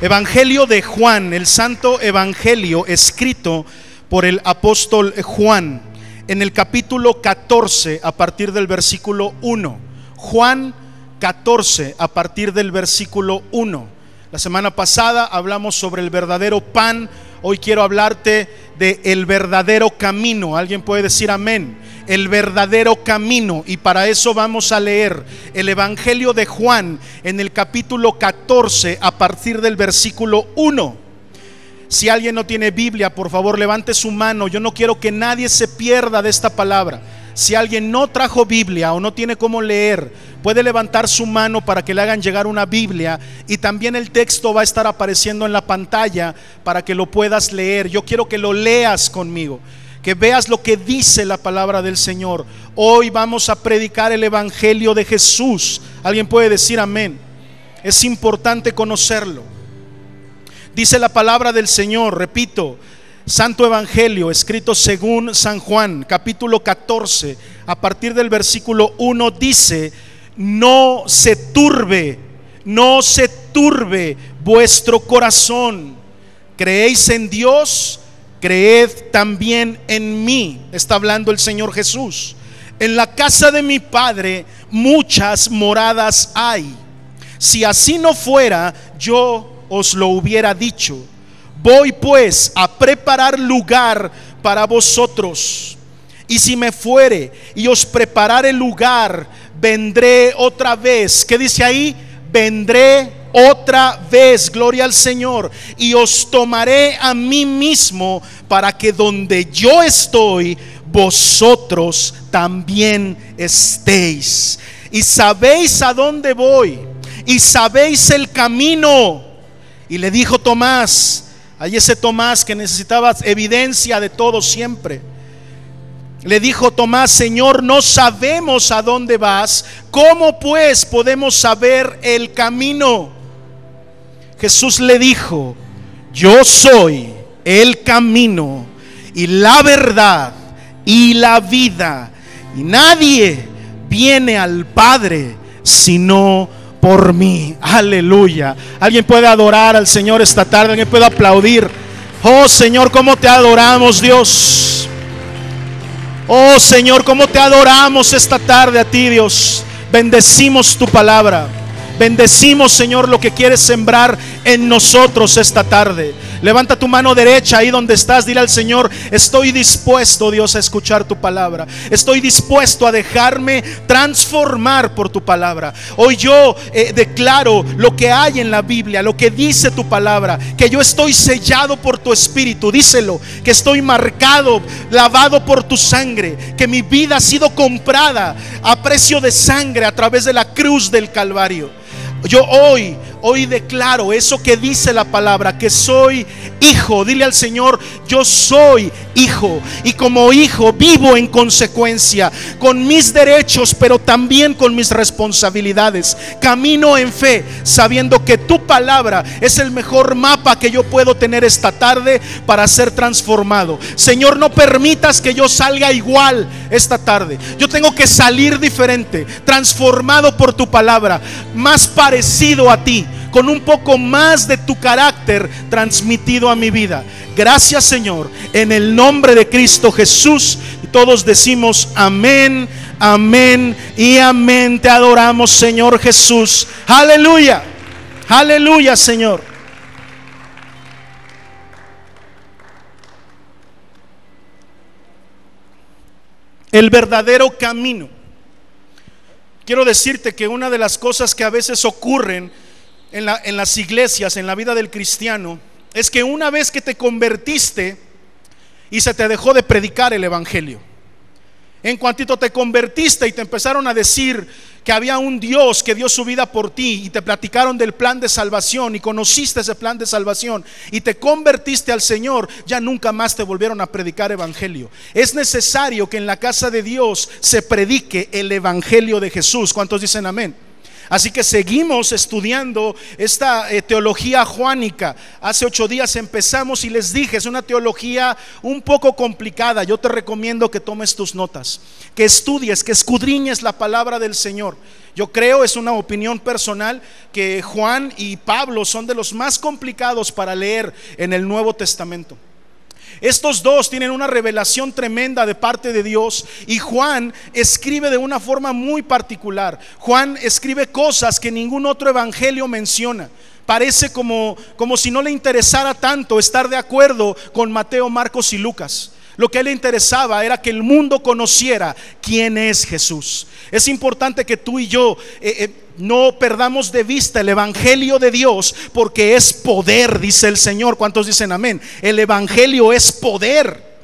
Evangelio de Juan, el santo evangelio escrito por el apóstol Juan, en el capítulo 14 a partir del versículo 1. Juan 14 a partir del versículo 1. La semana pasada hablamos sobre el verdadero pan, hoy quiero hablarte de el verdadero camino. ¿Alguien puede decir amén? el verdadero camino. Y para eso vamos a leer el Evangelio de Juan en el capítulo 14 a partir del versículo 1. Si alguien no tiene Biblia, por favor levante su mano. Yo no quiero que nadie se pierda de esta palabra. Si alguien no trajo Biblia o no tiene cómo leer, puede levantar su mano para que le hagan llegar una Biblia y también el texto va a estar apareciendo en la pantalla para que lo puedas leer. Yo quiero que lo leas conmigo que veas lo que dice la palabra del Señor. Hoy vamos a predicar el Evangelio de Jesús. ¿Alguien puede decir amén? Es importante conocerlo. Dice la palabra del Señor, repito, Santo Evangelio, escrito según San Juan, capítulo 14, a partir del versículo 1, dice, no se turbe, no se turbe vuestro corazón. ¿Creéis en Dios? creed también en mí, está hablando el Señor Jesús. En la casa de mi Padre muchas moradas hay. Si así no fuera, yo os lo hubiera dicho. Voy pues a preparar lugar para vosotros. Y si me fuere y os preparare lugar, vendré otra vez. ¿Qué dice ahí? Vendré otra vez, gloria al Señor, y os tomaré a mí mismo para que donde yo estoy, vosotros también estéis. Y sabéis a dónde voy, y sabéis el camino. Y le dijo Tomás, ahí ese Tomás que necesitaba evidencia de todo siempre. Le dijo Tomás, Señor, no sabemos a dónde vas, ¿cómo pues podemos saber el camino? Jesús le dijo, yo soy el camino y la verdad y la vida. Y nadie viene al Padre sino por mí. Aleluya. Alguien puede adorar al Señor esta tarde, alguien puede aplaudir. Oh Señor, ¿cómo te adoramos Dios? Oh Señor, ¿cómo te adoramos esta tarde a ti Dios? Bendecimos tu palabra. Bendecimos, Señor, lo que quieres sembrar en nosotros esta tarde. Levanta tu mano derecha ahí donde estás. Dile al Señor, estoy dispuesto, Dios, a escuchar tu palabra. Estoy dispuesto a dejarme transformar por tu palabra. Hoy yo eh, declaro lo que hay en la Biblia, lo que dice tu palabra, que yo estoy sellado por tu espíritu. Díselo, que estoy marcado, lavado por tu sangre, que mi vida ha sido comprada a precio de sangre a través de la cruz del Calvario. Yo hoy, hoy declaro eso que dice la palabra, que soy hijo. Dile al Señor, yo soy hijo. Y como hijo vivo en consecuencia, con mis derechos, pero también con mis responsabilidades. Camino en fe, sabiendo que tu palabra es el mejor mapa que yo puedo tener esta tarde para ser transformado. Señor, no permitas que yo salga igual esta tarde. Yo tengo que salir diferente, transformado por tu palabra, más parecido a ti, con un poco más de tu carácter transmitido a mi vida. Gracias Señor, en el nombre de Cristo Jesús. Todos decimos amén, amén y amén. Te adoramos Señor Jesús. Aleluya, aleluya Señor. El verdadero camino quiero decirte que una de las cosas que a veces ocurren en, las iglesias, en la vida del cristiano, es que una vez que te convertiste y se te dejó de predicar el Evangelio, en cuantito te convertiste y te empezaron a decir que había un Dios que dio su vida por ti y te platicaron del plan de salvación y conociste ese plan de salvación y te convertiste al Señor, ya nunca más te volvieron a predicar evangelio. Es necesario que en la casa de Dios se predique el evangelio de Jesús. ¿Cuántos dicen amén? Así que seguimos estudiando esta eh, teología juánica. Hace ocho días empezamos y les dije, es una teología un poco complicada. Yo te recomiendo que tomes tus notas, que estudies, que escudriñes la palabra del Señor. Yo creo, es una opinión personal, que Juan y Pablo son de los más complicados para leer en el Nuevo Testamento. Estos dos tienen una revelación tremenda de parte de Dios y Juan escribe de una forma muy particular. Juan escribe cosas que ningún otro evangelio menciona. Parece como, como si no le interesara tanto estar de acuerdo con Mateo, Marcos y Lucas. Lo que a él le interesaba era que el mundo conociera quién es Jesús. Es importante que tú y yo eh, eh, no perdamos de vista el Evangelio de Dios porque es poder, dice el Señor. ¿Cuántos dicen amén? El Evangelio es poder.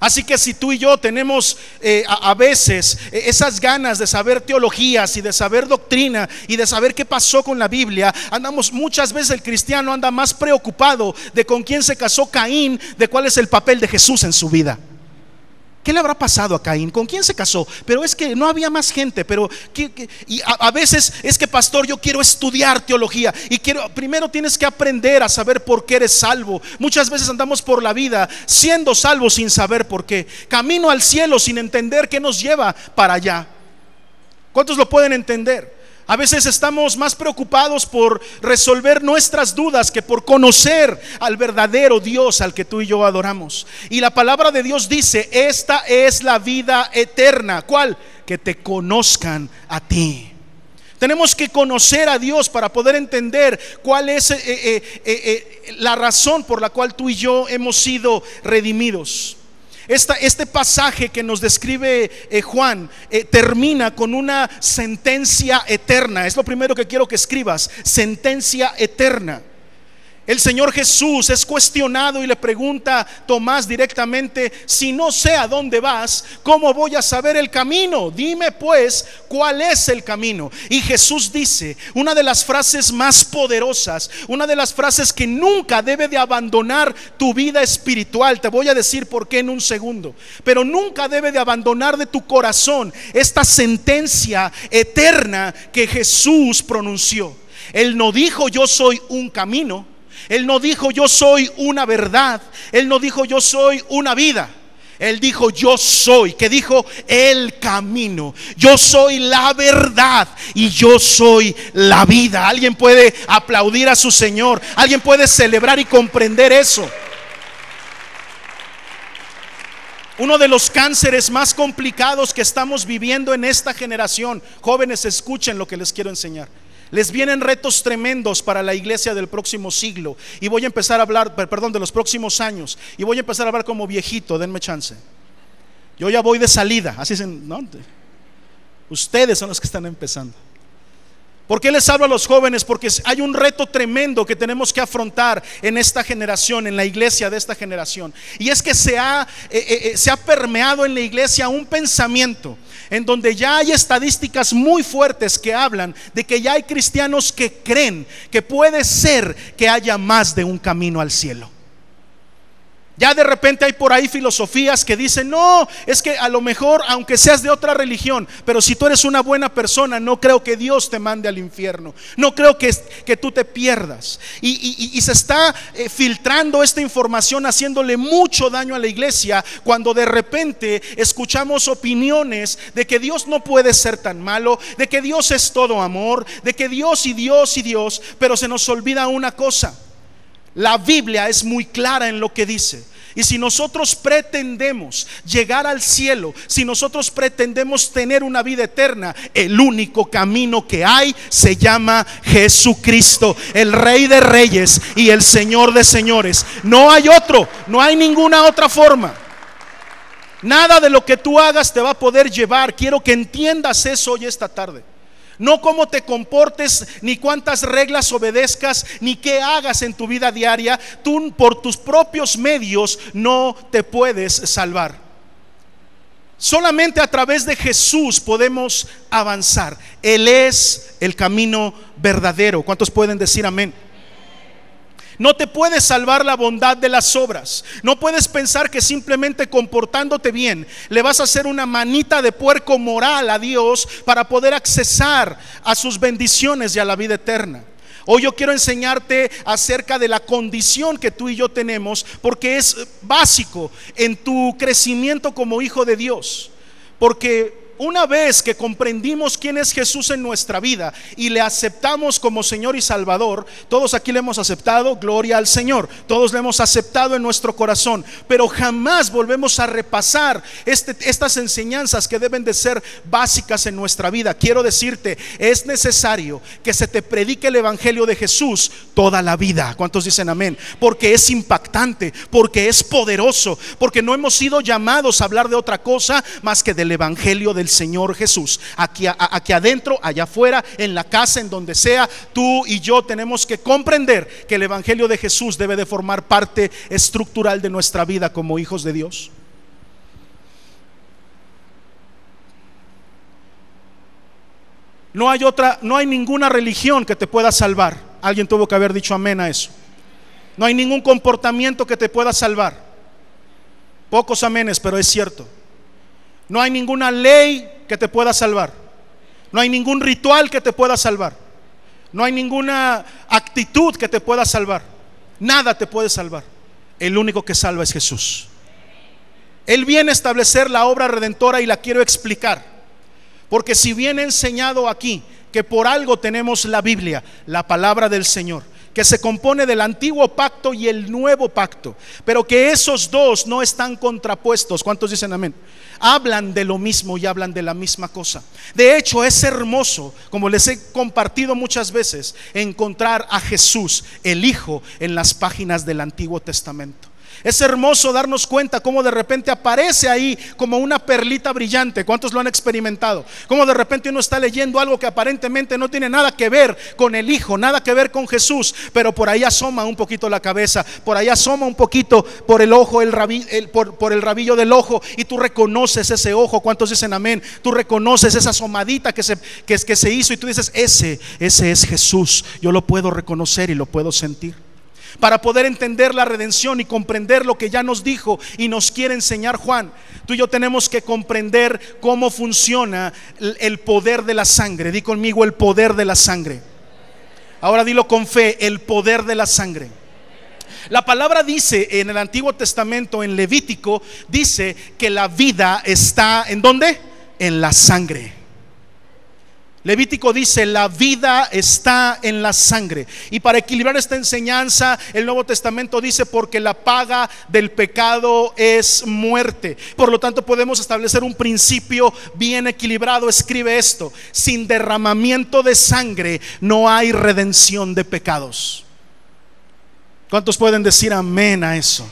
Así que si tú y yo tenemos eh, a, veces esas ganas de saber teologías y de saber doctrina y de saber qué pasó con la Biblia, andamos muchas veces el cristiano anda más preocupado de con quién se casó Caín, de cuál es el papel de Jesús en su vida. ¿Qué le habrá pasado a Caín? ¿Con quién se casó? Pero es que no había más gente, pero y a, veces es que pastor, yo quiero estudiar teología y quiero primero tienes que aprender a saber por qué eres salvo. Muchas veces andamos por la vida siendo salvos sin saber por qué. Camino al cielo sin entender qué nos lleva para allá. ¿Cuántos lo pueden entender? A veces estamos más preocupados por resolver nuestras dudas que por conocer al verdadero Dios al que tú y yo adoramos. Y la palabra de Dios dice, esta es la vida eterna. ¿Cuál? Que te conozcan a ti. Tenemos que conocer a Dios para poder entender cuál es eh, eh, eh, la razón por la cual tú y yo hemos sido redimidos este pasaje que nos describe eh, Juan eh, termina con una sentencia eterna. Es lo primero que quiero que escribas, sentencia eterna. El Señor Jesús es cuestionado y le pregunta a Tomás directamente, si no sé a dónde vas, ¿cómo voy a saber el camino? Dime pues cuál es el camino. Y Jesús dice, una de las frases más poderosas, una de las frases que nunca debe de abandonar tu vida espiritual, te voy a decir por qué en un segundo, pero nunca debe de abandonar de tu corazón esta sentencia eterna que Jesús pronunció. Él no dijo yo soy un camino, él no dijo yo soy una verdad. Él no dijo yo soy una vida. Él dijo yo soy, que dijo el camino. Yo soy la verdad y yo soy la vida. Alguien puede aplaudir a su Señor. Alguien puede celebrar y comprender eso. Uno de los cánceres más complicados que estamos viviendo en esta generación. Jóvenes, escuchen lo que les quiero enseñar les vienen retos tremendos para la iglesia del próximo siglo. Y voy a empezar a hablar, perdón, de los próximos años. Y voy a empezar a hablar como viejito, denme chance. Yo ya voy de salida, así es, ¿no? Ustedes son los que están empezando. ¿Por qué les hablo a los jóvenes? Porque hay un reto tremendo que tenemos que afrontar en esta generación, en la iglesia de esta generación. Y es que se ha, eh, eh, eh, se ha permeado en la iglesia un pensamiento en donde ya hay estadísticas muy fuertes que hablan de que ya hay cristianos que creen que puede ser que haya más de un camino al cielo. Ya de repente hay por ahí filosofías que dicen, no, es que a lo mejor, aunque seas de otra religión, pero si tú eres una buena persona, no creo que Dios te mande al infierno. No creo que, que tú te pierdas. Y, se está eh, filtrando esta información haciéndole mucho daño a la iglesia cuando de repente escuchamos opiniones de que Dios no puede ser tan malo, de que Dios es todo amor, de que Dios y Dios y Dios, pero se nos olvida una cosa. La Biblia es muy clara en lo que dice. Y si nosotros pretendemos llegar al cielo, si nosotros pretendemos tener una vida eterna, el único camino que hay se llama Jesucristo, el Rey de Reyes y el Señor de Señores. No hay otro, no hay ninguna otra forma. Nada de lo que tú hagas te va a poder llevar. Quiero que entiendas eso hoy esta tarde. No cómo te comportes, ni cuántas reglas obedezcas, ni qué hagas en tu vida diaria. Tú por tus propios medios no te puedes salvar. Solamente a través de Jesús podemos avanzar. Él es el camino verdadero. ¿Cuántos pueden decir amén? No te puede salvar la bondad de las obras. No puedes pensar que simplemente comportándote bien le vas a hacer una manita de puerco moral a Dios para poder accesar a sus bendiciones y a la vida eterna. Hoy yo quiero enseñarte acerca de la condición que tú y yo tenemos, porque es básico en tu crecimiento como hijo de Dios. Porque una vez que comprendimos quién es Jesús en nuestra vida y le aceptamos como Señor y Salvador, todos aquí le hemos aceptado, gloria al Señor, todos le hemos aceptado en nuestro corazón, pero jamás volvemos a repasar este, estas enseñanzas que deben de ser básicas en nuestra vida. Quiero decirte, es necesario que se te predique el Evangelio de Jesús toda la vida. ¿Cuántos dicen amén? Porque es impactante, porque es poderoso, porque no hemos sido llamados a hablar de otra cosa más que del Evangelio del Señor Jesús. Aquí, aquí adentro, allá afuera, en la casa, en donde sea, tú y yo tenemos que comprender que el Evangelio de Jesús debe de formar parte estructural de nuestra vida como hijos de Dios. No hay otra, no hay ninguna religión que te pueda salvar. Alguien tuvo que haber dicho amén a eso. No hay ningún comportamiento que te pueda salvar. Pocos amenes, pero es cierto. No hay ninguna ley que te pueda salvar. No hay ningún ritual que te pueda salvar. No hay ninguna actitud que te pueda salvar. Nada te puede salvar. El único que salva es Jesús. Él viene a establecer la obra redentora y la quiero explicar. Porque si bien enseñado aquí que por algo tenemos la Biblia, la palabra del Señor, que se compone del antiguo pacto y el nuevo pacto, pero que esos dos no están contrapuestos. ¿Cuántos dicen amén? hablan de lo mismo y hablan de la misma cosa. De hecho, es hermoso, como les he compartido muchas veces, encontrar a Jesús, el Hijo, en las páginas del Antiguo Testamento. Es hermoso darnos cuenta cómo de repente aparece ahí como una perlita brillante. ¿Cuántos lo han experimentado? Cómo de repente uno está leyendo algo que aparentemente no tiene nada que ver con el Hijo, nada que ver con Jesús, pero por ahí asoma un poquito la cabeza, por ahí asoma un poquito por el ojo, el, por, el rabillo del ojo, y tú reconoces ese ojo. ¿Cuántos dicen amén? Tú reconoces esa asomadita que se, que, que se hizo y tú dices, ese, ese es Jesús. Yo lo puedo reconocer y lo puedo sentir para poder entender la redención y comprender lo que ya nos dijo y nos quiere enseñar Juan. Tú y yo tenemos que comprender cómo funciona el poder de la sangre. Di conmigo el poder de la sangre. Ahora dilo con fe, el poder de la sangre. La palabra dice en el Antiguo Testamento, en Levítico, dice que la vida está en dónde? En la sangre. Levítico dice, la vida está en la sangre. Y para equilibrar esta enseñanza, el Nuevo Testamento dice, porque la paga del pecado es muerte. Por lo tanto, podemos establecer un principio bien equilibrado. Escribe esto, sin derramamiento de sangre no hay redención de pecados. ¿Cuántos pueden decir amén a eso?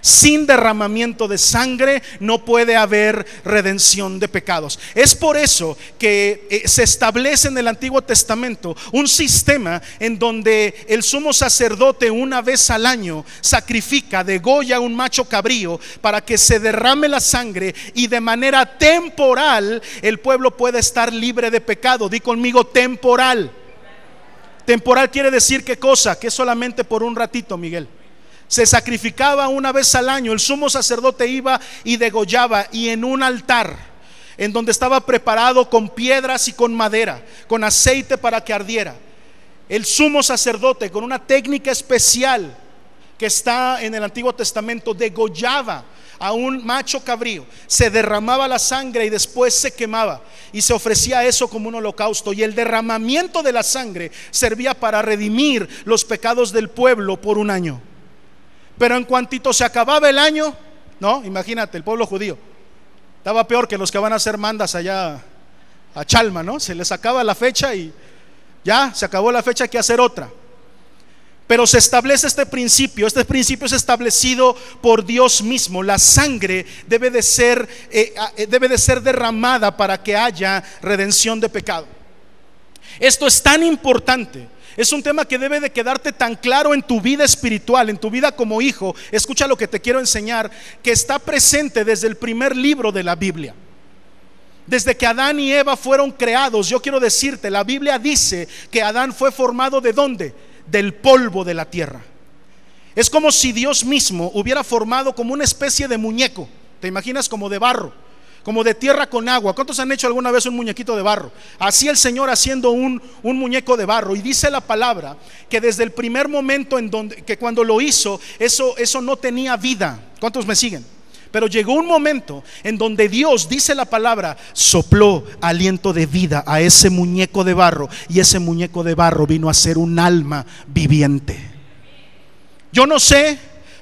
Sin derramamiento de sangre no puede haber redención de pecados. Es por eso que eh, se establece en el Antiguo Testamento un sistema en donde el sumo sacerdote una vez al año sacrifica, degolla un macho cabrío para que se derrame la sangre y de manera temporal el pueblo pueda estar libre de pecado. Di conmigo temporal. Temporal quiere decir qué cosa, que solamente por un ratito, Miguel se sacrificaba una vez al año. El sumo sacerdote iba y degollaba y en un altar en donde estaba preparado con piedras y con madera, con aceite para que ardiera. El sumo sacerdote con una técnica especial que está en el Antiguo Testamento degollaba a un macho cabrío, se derramaba la sangre y después se quemaba y se ofrecía eso como un holocausto y el derramamiento de la sangre servía para redimir los pecados del pueblo por un año. Pero en cuantito se acababa el año, no, imagínate, el pueblo judío. Estaba peor que los que van a hacer mandas allá a Chalma, ¿no? Se les acaba la fecha y ya se acabó la fecha, hay que hacer otra. Pero se establece este principio, este principio es establecido por Dios mismo. La sangre debe de ser, eh, eh, debe de ser derramada para que haya redención de pecado. Esto es tan importante es un tema que debe de quedarte tan claro en tu vida espiritual, en tu vida como hijo. Escucha lo que te quiero enseñar, que está presente desde el primer libro de la Biblia. Desde que Adán y Eva fueron creados, yo quiero decirte, la Biblia dice que Adán fue formado de dónde? Del polvo de la tierra. Es como si Dios mismo hubiera formado como una especie de muñeco. ¿Te imaginas como de barro? Como de tierra con agua. ¿Cuántos han hecho alguna vez un muñequito de barro? Así el Señor haciendo un, un muñeco de barro. Y dice la palabra que desde el primer momento en donde, que cuando lo hizo, eso, eso no tenía vida. ¿Cuántos me siguen? Pero llegó un momento en donde Dios, dice la palabra, sopló aliento de vida a ese muñeco de barro y ese muñeco de barro vino a ser un alma viviente. Yo no sé,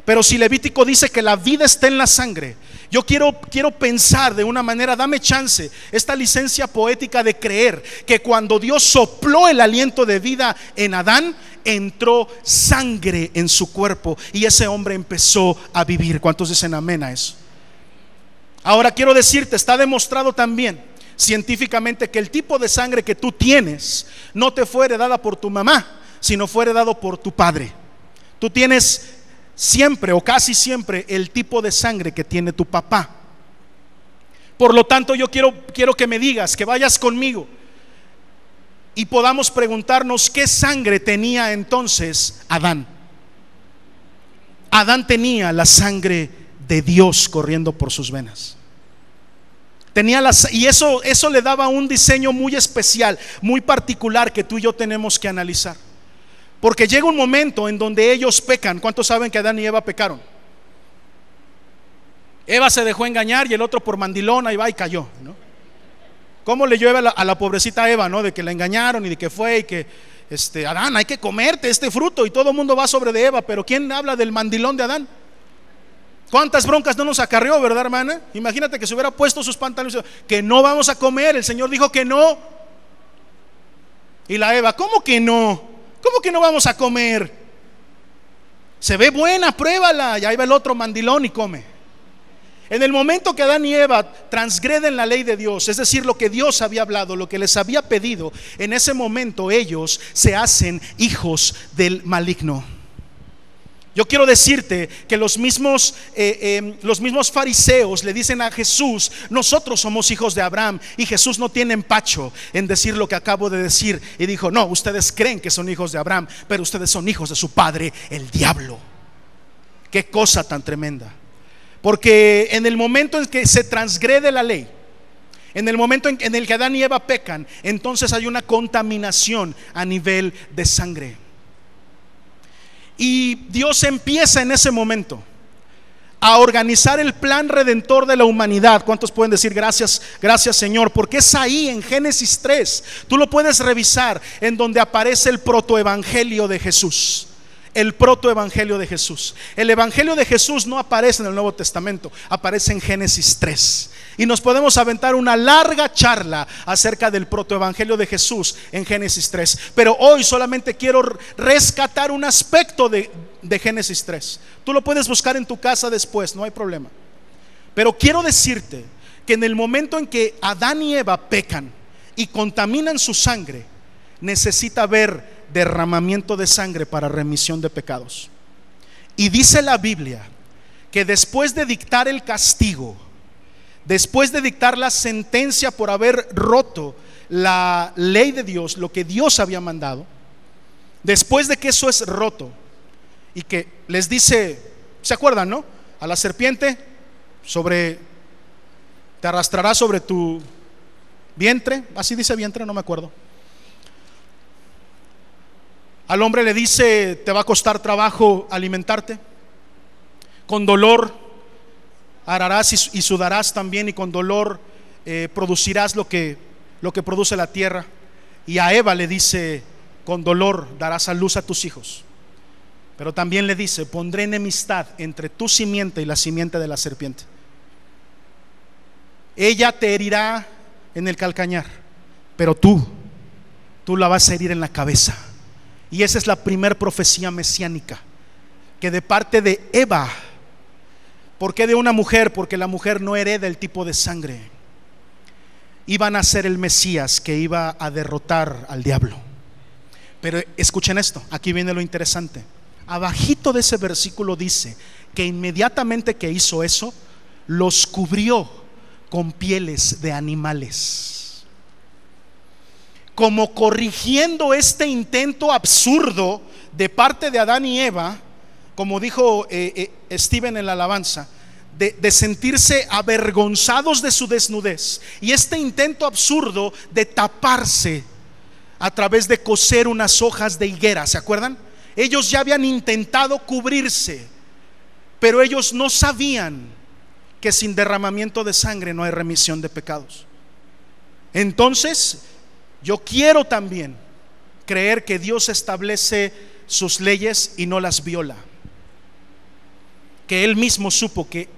pero si Levítico dice que la vida está en la sangre, yo quiero, quiero pensar de una manera, dame chance, esta licencia poética de creer que cuando Dios sopló el aliento de vida en Adán, entró sangre en su cuerpo y ese hombre empezó a vivir. ¿Cuántos dicen amén a eso? Ahora quiero decirte, está demostrado también científicamente que el tipo de sangre que tú tienes no te fue heredada por tu mamá, sino fue heredado por tu padre. Tú tienes siempre o casi siempre el tipo de sangre que tiene tu papá. Por lo tanto, yo quiero, quiero que me digas, que vayas conmigo y podamos preguntarnos qué sangre tenía entonces Adán. Adán tenía la sangre de Dios corriendo por sus venas. Tenía las, y eso, eso le daba un diseño muy especial, muy particular que tú y yo tenemos que analizar. Porque llega un momento en donde ellos pecan. ¿Cuántos saben que Adán y Eva pecaron? Eva se dejó engañar y el otro por mandilona y va y cayó. ¿Cómo le llueve a la, pobrecita Eva, no? De que la engañaron y de que fue y que, este, Adán, hay que comerte este fruto y todo el mundo va sobre de Eva, pero ¿quién habla del mandilón de Adán? ¿Cuántas broncas no nos acarrió, verdad, hermana? Imagínate que se hubiera puesto sus pantalones, que no vamos a comer, el Señor dijo que no. Y la Eva, ¿cómo que no? ¿Cómo que no vamos a comer? Se ve buena, pruébala. Y ahí va el otro mandilón y come. En el momento que Adán y Eva transgreden la ley de Dios, es decir, lo que Dios había hablado, lo que les había pedido, en ese momento ellos se hacen hijos del maligno. Yo quiero decirte que los mismos, eh, eh, los mismos fariseos le dicen a Jesús, nosotros somos hijos de Abraham. Y Jesús no tiene empacho en decir lo que acabo de decir. Y dijo, no, ustedes creen que son hijos de Abraham, pero ustedes son hijos de su padre, el diablo. Qué cosa tan tremenda. Porque en el momento en que se transgrede la ley, en el momento en el que Adán y Eva pecan, entonces hay una contaminación a nivel de sangre. Y Dios empieza en ese momento a organizar el plan redentor de la humanidad. ¿Cuántos pueden decir gracias, gracias Señor? Porque es ahí en Génesis 3. Tú lo puedes revisar en donde aparece el protoevangelio de Jesús el protoevangelio de Jesús. El evangelio de Jesús no aparece en el Nuevo Testamento, aparece en Génesis 3. Y nos podemos aventar una larga charla acerca del protoevangelio de Jesús en Génesis 3. Pero hoy solamente quiero rescatar un aspecto de, de Génesis 3. Tú lo puedes buscar en tu casa después, no hay problema. Pero quiero decirte que en el momento en que Adán y Eva pecan y contaminan su sangre, necesita haber derramamiento de sangre para remisión de pecados. Y dice la Biblia que después de dictar el castigo, después de dictar la sentencia por haber roto la ley de Dios, lo que Dios había mandado, después de que eso es roto y que les dice, ¿se acuerdan, no? A la serpiente sobre te arrastrará sobre tu vientre, así dice vientre, no me acuerdo. Al hombre le dice, te va a costar trabajo alimentarte. Con dolor harás y, sudarás también y con dolor eh, producirás lo que, lo que produce la tierra. Y a Eva le dice, con dolor darás a luz a tus hijos. Pero también le dice, pondré enemistad entre tu simiente y la simiente de la serpiente. Ella te herirá en el calcañar, pero tú, tú la vas a herir en la cabeza. Y esa es la primer profecía mesiánica, que de parte de Eva, ¿por qué de una mujer? Porque la mujer no hereda el tipo de sangre. Iban a ser el Mesías que iba a derrotar al diablo. Pero escuchen esto, aquí viene lo interesante. Abajito de ese versículo dice que inmediatamente que hizo eso, los cubrió con pieles de animales como corrigiendo este intento absurdo de parte de Adán y Eva como dijo eh, eh, Steven en la alabanza, de, de, sentirse avergonzados de su desnudez y este intento absurdo de taparse a través de coser unas hojas de higuera, ¿se acuerdan? Ellos ya habían intentado cubrirse, pero ellos no sabían que sin derramamiento de sangre no hay remisión de pecados. Entonces, yo quiero también creer que Dios establece sus leyes y no las viola. Que Él mismo supo que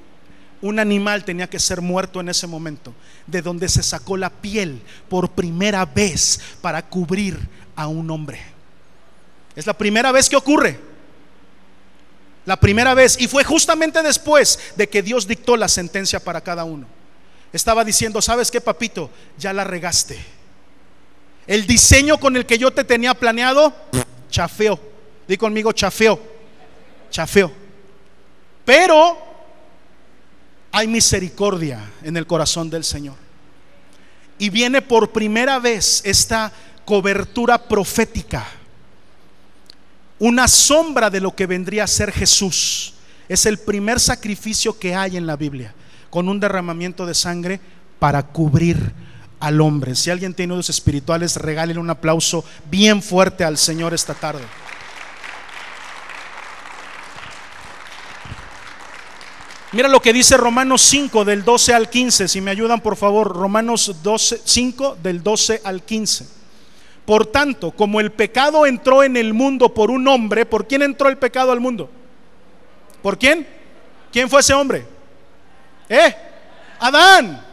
un animal tenía que ser muerto en ese momento, de donde se sacó la piel por primera vez para cubrir a un hombre. Es la primera vez que ocurre. La primera vez. Y fue justamente después de que Dios dictó la sentencia para cada uno. Estaba diciendo, ¿sabes qué, papito? Ya la regaste. El diseño con el que yo te tenía planeado, chafeo. Di conmigo, chafeo. Chafeo. Pero hay misericordia en el corazón del Señor. Y viene por primera vez esta cobertura profética, una sombra de lo que vendría a ser Jesús. Es el primer sacrificio que hay en la Biblia, con un derramamiento de sangre para cubrir al hombre. Si alguien tiene nudos espirituales, regalen un aplauso bien fuerte al Señor esta tarde. Mira lo que dice Romanos 5 del 12 al 15, si me ayudan por favor, Romanos 12, 5 del 12 al 15. Por tanto, como el pecado entró en el mundo por un hombre, ¿por quién entró el pecado al mundo? ¿Por quién? ¿Quién fue ese hombre? ¿Eh? Adán.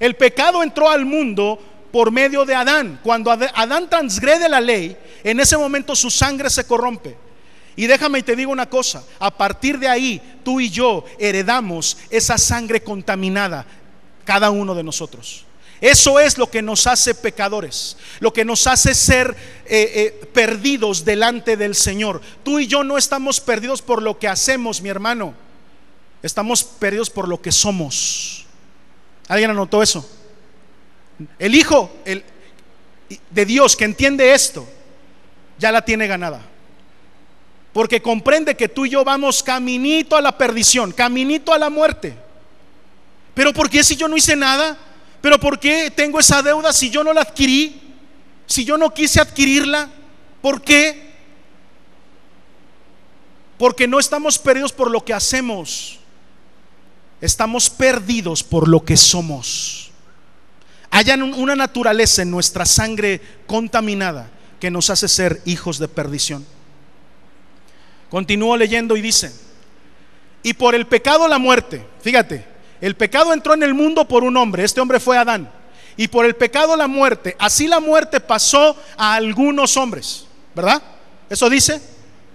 El pecado entró al mundo por medio de Adán. Cuando Adán transgrede la ley, en ese momento su sangre se corrompe. Y déjame y te digo una cosa, a partir de ahí tú y yo heredamos esa sangre contaminada, cada uno de nosotros. Eso es lo que nos hace pecadores, lo que nos hace ser eh, eh, perdidos delante del Señor. Tú y yo no estamos perdidos por lo que hacemos, mi hermano. Estamos perdidos por lo que somos. ¿Alguien anotó eso? El Hijo el, de Dios que entiende esto, ya la tiene ganada. Porque comprende que tú y yo vamos caminito a la perdición, caminito a la muerte. Pero ¿por qué si yo no hice nada? ¿Pero por qué tengo esa deuda si yo no la adquirí? Si yo no quise adquirirla, ¿por qué? Porque no estamos perdidos por lo que hacemos. Estamos perdidos por lo que somos. Hay una naturaleza en nuestra sangre contaminada que nos hace ser hijos de perdición. Continúo leyendo y dice, y por el pecado la muerte, fíjate, el pecado entró en el mundo por un hombre, este hombre fue Adán, y por el pecado la muerte, así la muerte pasó a algunos hombres, ¿verdad? Eso dice,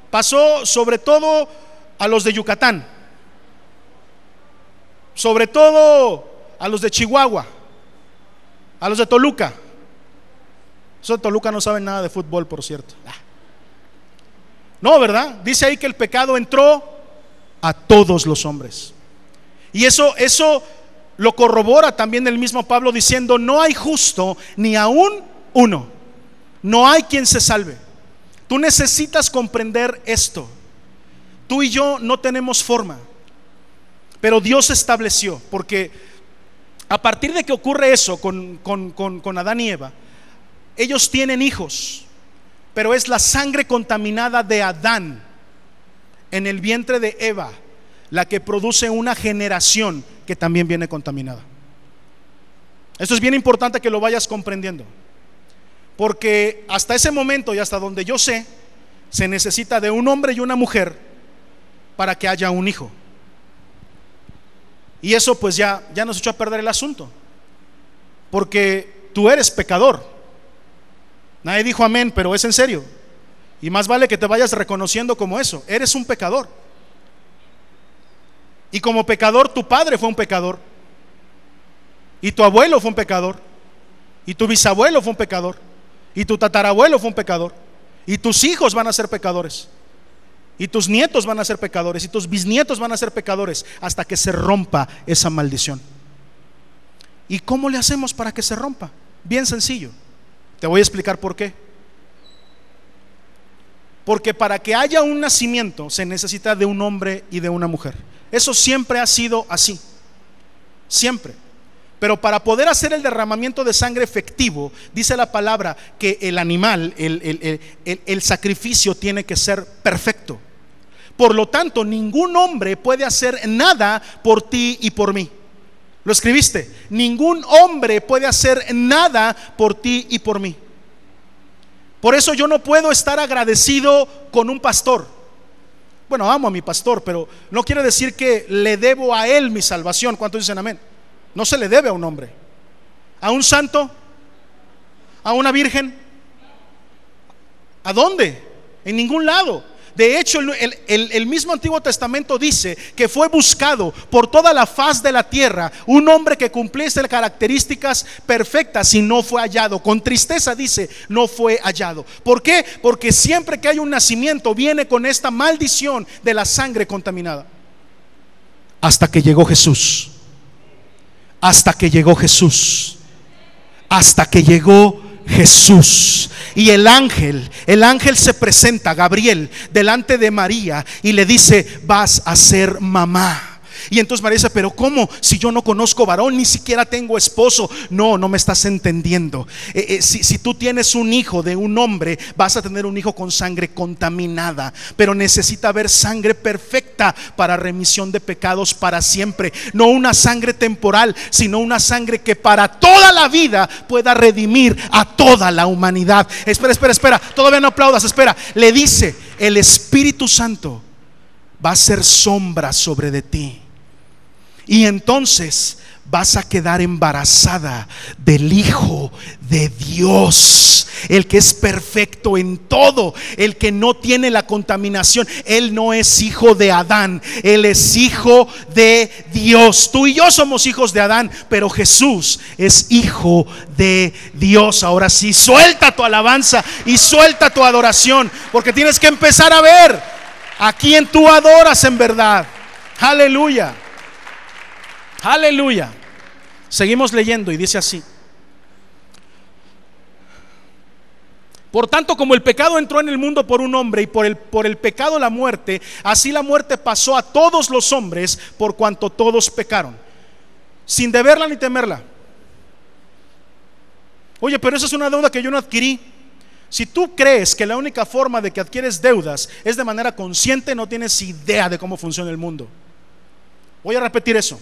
pasó sobre todo a los de Yucatán, sobre todo a los de Chihuahua, a los de Toluca. Esos de Toluca no saben nada de fútbol, por cierto. Ah. No, ¿verdad? Dice ahí que el pecado entró a todos los hombres. Y eso, eso lo corrobora también el mismo Pablo diciendo, no hay justo ni aún uno. No hay quien se salve. Tú necesitas comprender esto. Tú y yo no tenemos forma. Pero Dios estableció, porque a partir de que ocurre eso con, con, con, con Adán y Eva, ellos tienen hijos pero es la sangre contaminada de Adán en el vientre de Eva la que produce una generación que también viene contaminada. Esto es bien importante que lo vayas comprendiendo, porque hasta ese momento y hasta donde yo sé, se necesita de un hombre y una mujer para que haya un hijo. Y eso pues ya, ya nos echó a perder el asunto, porque tú eres pecador. Nadie dijo amén, pero es en serio. Y más vale que te vayas reconociendo como eso. Eres un pecador. Y como pecador, tu padre fue un pecador. Y tu abuelo fue un pecador. Y tu bisabuelo fue un pecador. Y tu tatarabuelo fue un pecador. Y tus hijos van a ser pecadores. Y tus nietos van a ser pecadores. Y tus bisnietos van a ser pecadores. Hasta que se rompa esa maldición. ¿Y cómo le hacemos para que se rompa? Bien sencillo. Te voy a explicar por qué. Porque para que haya un nacimiento se necesita de un hombre y de una mujer. Eso siempre ha sido así. Siempre. Pero para poder hacer el derramamiento de sangre efectivo, dice la palabra que el animal, el, sacrificio tiene que ser perfecto. Por lo tanto, ningún hombre puede hacer nada por ti y por mí. ¿Lo escribiste? Ningún hombre puede hacer nada por ti y por mí. Por eso yo no puedo estar agradecido con un pastor. Bueno, amo a mi pastor, pero no quiere decir que le debo a él mi salvación. ¿Cuántos dicen amén? No se le debe a un hombre. ¿A un santo? ¿A una virgen? ¿A dónde? En ningún lado. De hecho, el, mismo Antiguo Testamento dice que fue buscado por toda la faz de la tierra un hombre que cumpliese las características perfectas y no fue hallado. Con tristeza dice, no fue hallado. ¿Por qué? Porque siempre que hay un nacimiento viene con esta maldición de la sangre contaminada. Hasta que llegó Jesús. Hasta que llegó Jesús. Hasta que llegó Jesús. Y el ángel, el ángel se presenta, Gabriel, delante de María y le dice, vas a ser mamá. Y entonces María dice, pero ¿cómo? Si yo no conozco varón, ni siquiera tengo esposo. No, no me estás entendiendo. Eh, eh, si, tú tienes un hijo de un hombre, vas a tener un hijo con sangre contaminada. Pero necesita haber sangre perfecta para remisión de pecados para siempre. No una sangre temporal, sino una sangre que para toda la vida pueda redimir a toda la humanidad. Espera, espera, espera. Todavía no aplaudas, espera. Le dice, el Espíritu Santo va a ser sombra sobre de ti y entonces vas a quedar embarazada del Hijo de Dios, el que es perfecto en todo, el que no tiene la contaminación. Él no es hijo de Adán, Él es hijo de Dios. Tú y yo somos hijos de Adán, pero Jesús es hijo de Dios. Ahora sí, suelta tu alabanza y suelta tu adoración, porque tienes que empezar a ver a quién tú adoras en verdad. Aleluya. Aleluya. Seguimos leyendo y dice así. Por tanto, como el pecado entró en el mundo por un hombre y por el, por el pecado la muerte, así la muerte pasó a todos los hombres por cuanto todos pecaron, sin deberla ni temerla. Oye, pero esa es una deuda que yo no adquirí. Si tú crees que la única forma de que adquieres deudas es de manera consciente, no tienes idea de cómo funciona el mundo. Voy a repetir eso.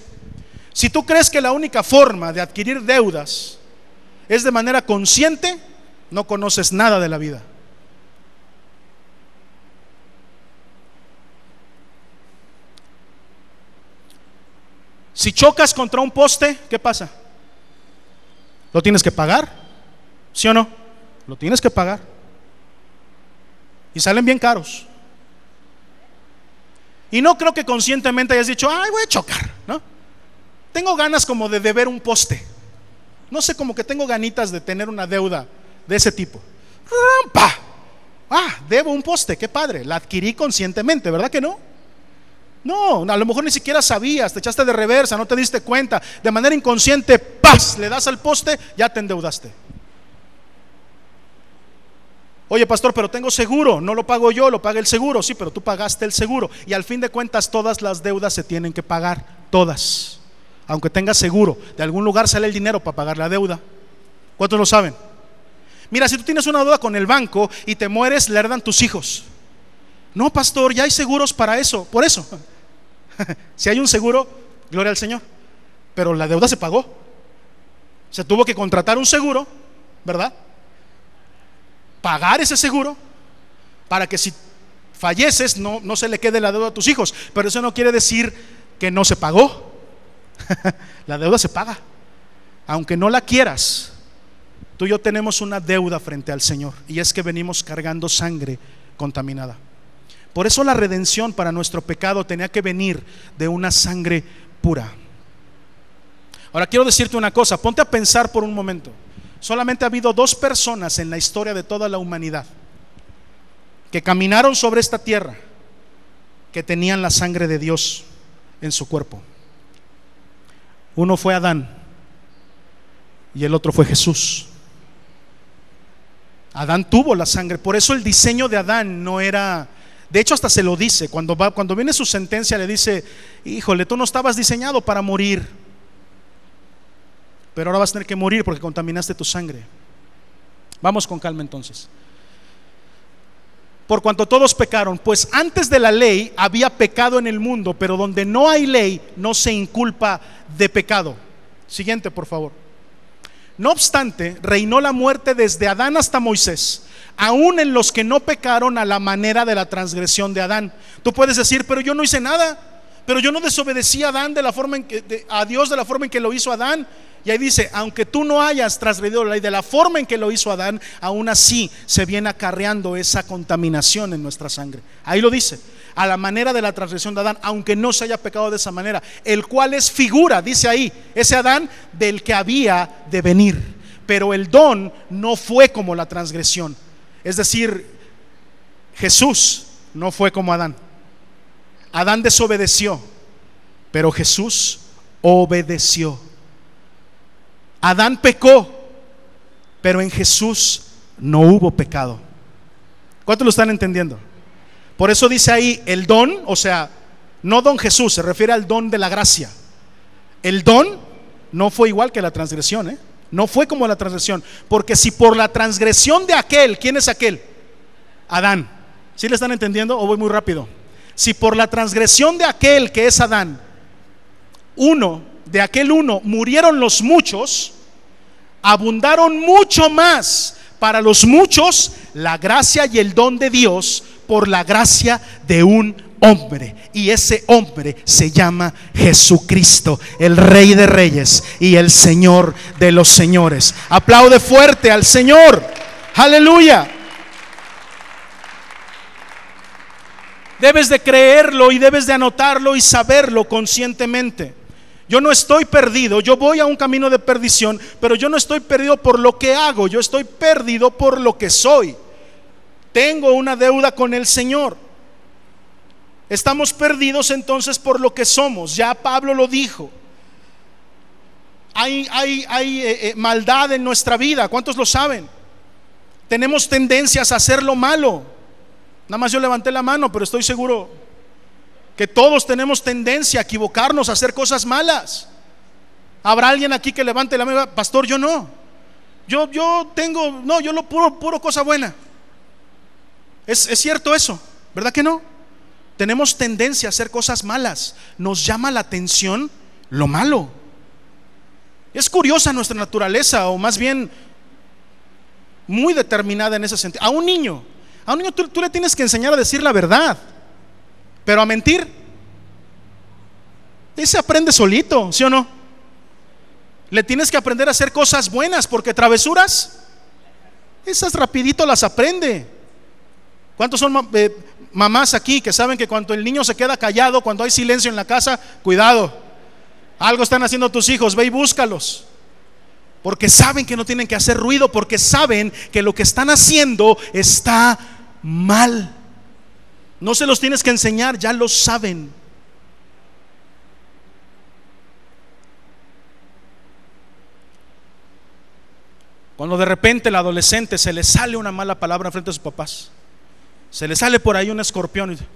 Si tú crees que la única forma de adquirir deudas es de manera consciente, no conoces nada de la vida. Si chocas contra un poste, ¿qué pasa? ¿Lo tienes que pagar? ¿Sí o no? Lo tienes que pagar. Y salen bien caros. Y no creo que conscientemente hayas dicho, ay, voy a chocar, ¿no? Tengo ganas como de deber un poste. No sé, como que tengo ganitas de tener una deuda de ese tipo. ¡Rampa! Ah, debo un poste, qué padre. La adquirí conscientemente, ¿verdad que no? No, a lo mejor ni siquiera sabías, te echaste de reversa, no te diste cuenta. De manera inconsciente, ¡paz! Le das al poste, ya te endeudaste. Oye, pastor, pero tengo seguro, no lo pago yo, lo paga el seguro. Sí, pero tú pagaste el seguro. Y al fin de cuentas, todas las deudas se tienen que pagar, todas aunque tengas seguro, de algún lugar sale el dinero para pagar la deuda. ¿Cuántos lo saben? Mira, si tú tienes una deuda con el banco y te mueres, le herdan tus hijos. No, pastor, ya hay seguros para eso. Por eso, si hay un seguro, gloria al Señor. Pero la deuda se pagó. Se tuvo que contratar un seguro, ¿verdad? Pagar ese seguro para que si falleces no, no se le quede la deuda a tus hijos. Pero eso no quiere decir que no se pagó. la deuda se paga. Aunque no la quieras, tú y yo tenemos una deuda frente al Señor. Y es que venimos cargando sangre contaminada. Por eso la redención para nuestro pecado tenía que venir de una sangre pura. Ahora quiero decirte una cosa, ponte a pensar por un momento. Solamente ha habido dos personas en la historia de toda la humanidad que caminaron sobre esta tierra que tenían la sangre de Dios en su cuerpo. Uno fue Adán y el otro fue Jesús. Adán tuvo la sangre. Por eso el diseño de Adán no era... De hecho, hasta se lo dice. Cuando, cuando viene su sentencia, le dice, híjole, tú no estabas diseñado para morir. Pero ahora vas a tener que morir porque contaminaste tu sangre. Vamos con calma entonces. Por cuanto todos pecaron, pues antes de la ley había pecado en el mundo, pero donde no hay ley no se inculpa de pecado. Siguiente, por favor. No obstante, reinó la muerte desde Adán hasta Moisés, aún en los que no pecaron a la manera de la transgresión de Adán. Tú puedes decir, pero yo no hice nada, pero yo no desobedecí a Adán de la forma en que, a Dios de la forma en que lo hizo Adán. Y ahí dice, aunque tú no hayas transgredido la ley de la forma en que lo hizo Adán, aún así se viene acarreando esa contaminación en nuestra sangre. Ahí lo dice, a la manera de la transgresión de Adán, aunque no se haya pecado de esa manera, el cual es figura, dice ahí, ese Adán del que había de venir. Pero el don no fue como la transgresión. Es decir, Jesús no fue como Adán. Adán desobedeció, pero Jesús obedeció. Adán pecó, pero en Jesús no hubo pecado. ¿Cuántos lo están entendiendo? Por eso dice ahí el don, o sea, no don Jesús, se refiere al don de la gracia. El don no fue igual que la transgresión, ¿eh? No fue como la transgresión. Porque si por la transgresión de aquel, ¿quién es aquel? Adán. ¿Sí le están entendiendo o voy muy rápido? Si por la transgresión de aquel que es Adán, uno de aquel uno murieron los muchos, abundaron mucho más para los muchos la gracia y el don de Dios por la gracia de un hombre. Y ese hombre se llama Jesucristo, el Rey de Reyes y el Señor de los Señores. Aplaude fuerte al Señor. Aleluya. Debes de creerlo y debes de anotarlo y saberlo conscientemente. Yo no estoy perdido, yo voy a un camino de perdición, pero yo no estoy perdido por lo que hago, yo estoy perdido por lo que soy. Tengo una deuda con el Señor. Estamos perdidos entonces por lo que somos, ya Pablo lo dijo. Hay, hay, hay eh, eh, maldad en nuestra vida, ¿cuántos lo saben? Tenemos tendencias a hacer lo malo. Nada más yo levanté la mano, pero estoy seguro que todos tenemos tendencia a equivocarnos, a hacer cosas malas. ¿Habrá alguien aquí que levante la mano? Pastor, yo no. Yo, yo tengo, no, yo lo puro, puro cosa buena. Es, es cierto eso, ¿verdad que no? Tenemos tendencia a hacer cosas malas. Nos llama la atención lo malo. Es curiosa nuestra naturaleza, o más bien muy determinada en ese sentido. A un niño, a un niño tú, le tienes que enseñar a decir la verdad. Pero a mentir, ese aprende solito, ¿sí o no? Le tienes que aprender a hacer cosas buenas, porque travesuras, esas rapidito las aprende. ¿Cuántos son eh, mamás aquí que saben que cuando el niño se queda callado, cuando hay silencio en la casa, cuidado, algo están haciendo tus hijos, ve y búscalos. Porque saben que no tienen que hacer ruido, porque saben que lo que están haciendo está mal. No se los tienes que enseñar, ya lo saben. Cuando de repente el adolescente se le sale una mala palabra frente a sus papás, se le sale por ahí un escorpión y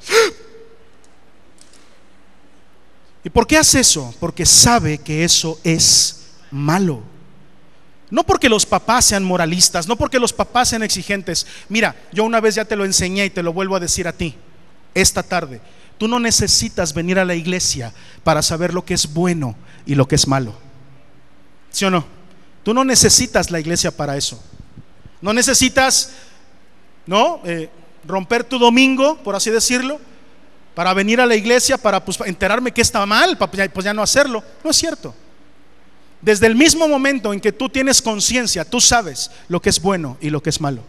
¿Y por qué hace eso? Porque sabe que eso es malo. No porque los papás sean moralistas, no porque los papás sean exigentes. Mira, yo una vez ya te lo enseñé y te lo vuelvo a decir a ti esta tarde. Tú no necesitas venir a la iglesia para saber lo que es bueno y lo que es malo. ¿Sí o no? Tú no necesitas la iglesia para eso. No necesitas, ¿no? Eh, romper tu domingo, por así decirlo, para venir a la iglesia, para pues, enterarme que está mal, para pues ya no hacerlo. No es cierto. Desde el mismo momento en que tú tienes conciencia, tú sabes lo que es bueno y lo que es malo.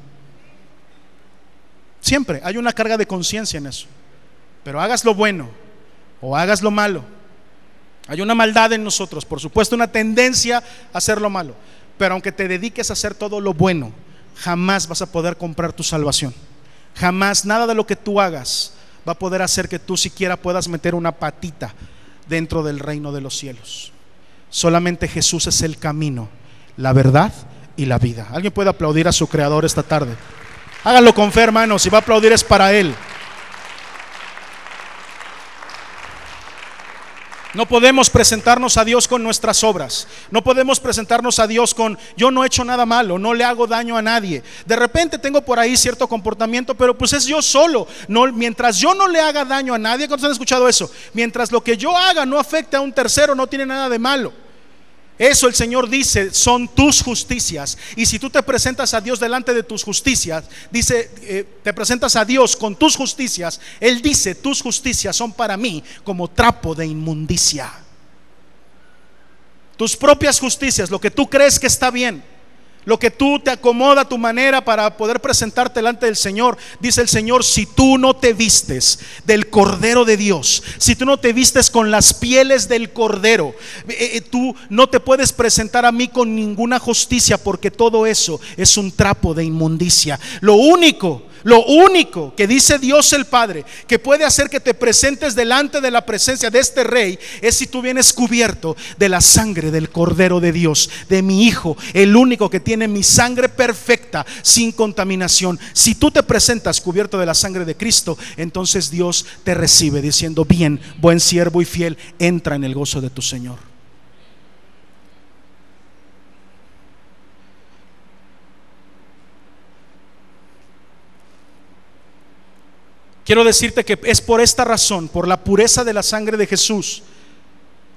Siempre hay una carga de conciencia en eso. Pero hagas lo bueno o hagas lo malo. Hay una maldad en nosotros, por supuesto, una tendencia a hacer lo malo. Pero aunque te dediques a hacer todo lo bueno, jamás vas a poder comprar tu salvación. Jamás nada de lo que tú hagas va a poder hacer que tú siquiera puedas meter una patita dentro del reino de los cielos. Solamente Jesús es el camino, la verdad y la vida. ¿Alguien puede aplaudir a su creador esta tarde? Háganlo con fe, hermanos. Si va a aplaudir es para Él. No podemos presentarnos a Dios con nuestras obras. No podemos presentarnos a Dios con yo no he hecho nada malo, no le hago daño a nadie. De repente tengo por ahí cierto comportamiento, pero pues es yo solo. No, mientras yo no le haga daño a nadie, ¿cuántos han escuchado eso? Mientras lo que yo haga no afecte a un tercero, no tiene nada de malo. Eso el Señor dice, son tus justicias. Y si tú te presentas a Dios delante de tus justicias, dice, eh, te presentas a Dios con tus justicias, Él dice, tus justicias son para mí como trapo de inmundicia. Tus propias justicias, lo que tú crees que está bien lo que tú te acomoda a tu manera para poder presentarte delante del Señor. Dice el Señor, si tú no te vistes del Cordero de Dios, si tú no te vistes con las pieles del Cordero, eh, eh, tú no te puedes presentar a mí con ninguna justicia porque todo eso es un trapo de inmundicia. Lo único lo único que dice Dios el Padre que puede hacer que te presentes delante de la presencia de este rey es si tú vienes cubierto de la sangre del Cordero de Dios, de mi Hijo, el único que tiene mi sangre perfecta, sin contaminación. Si tú te presentas cubierto de la sangre de Cristo, entonces Dios te recibe diciendo, bien, buen siervo y fiel, entra en el gozo de tu Señor. Quiero decirte que es por esta razón, por la pureza de la sangre de Jesús,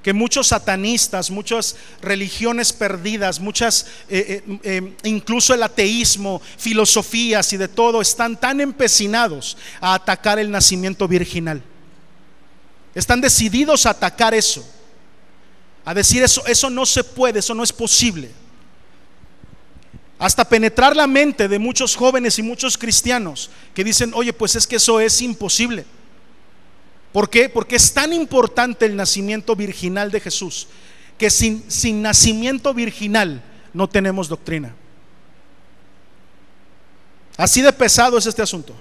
que muchos satanistas, muchas religiones perdidas, muchas, eh, eh, eh, incluso el ateísmo, filosofías y de todo, están tan empecinados a atacar el nacimiento virginal. Están decididos a atacar eso, a decir eso, eso no se puede, eso no es posible hasta penetrar la mente de muchos jóvenes y muchos cristianos que dicen, oye, pues es que eso es imposible. ¿Por qué? Porque es tan importante el nacimiento virginal de Jesús, que sin, sin nacimiento virginal no tenemos doctrina. Así de pesado es este asunto.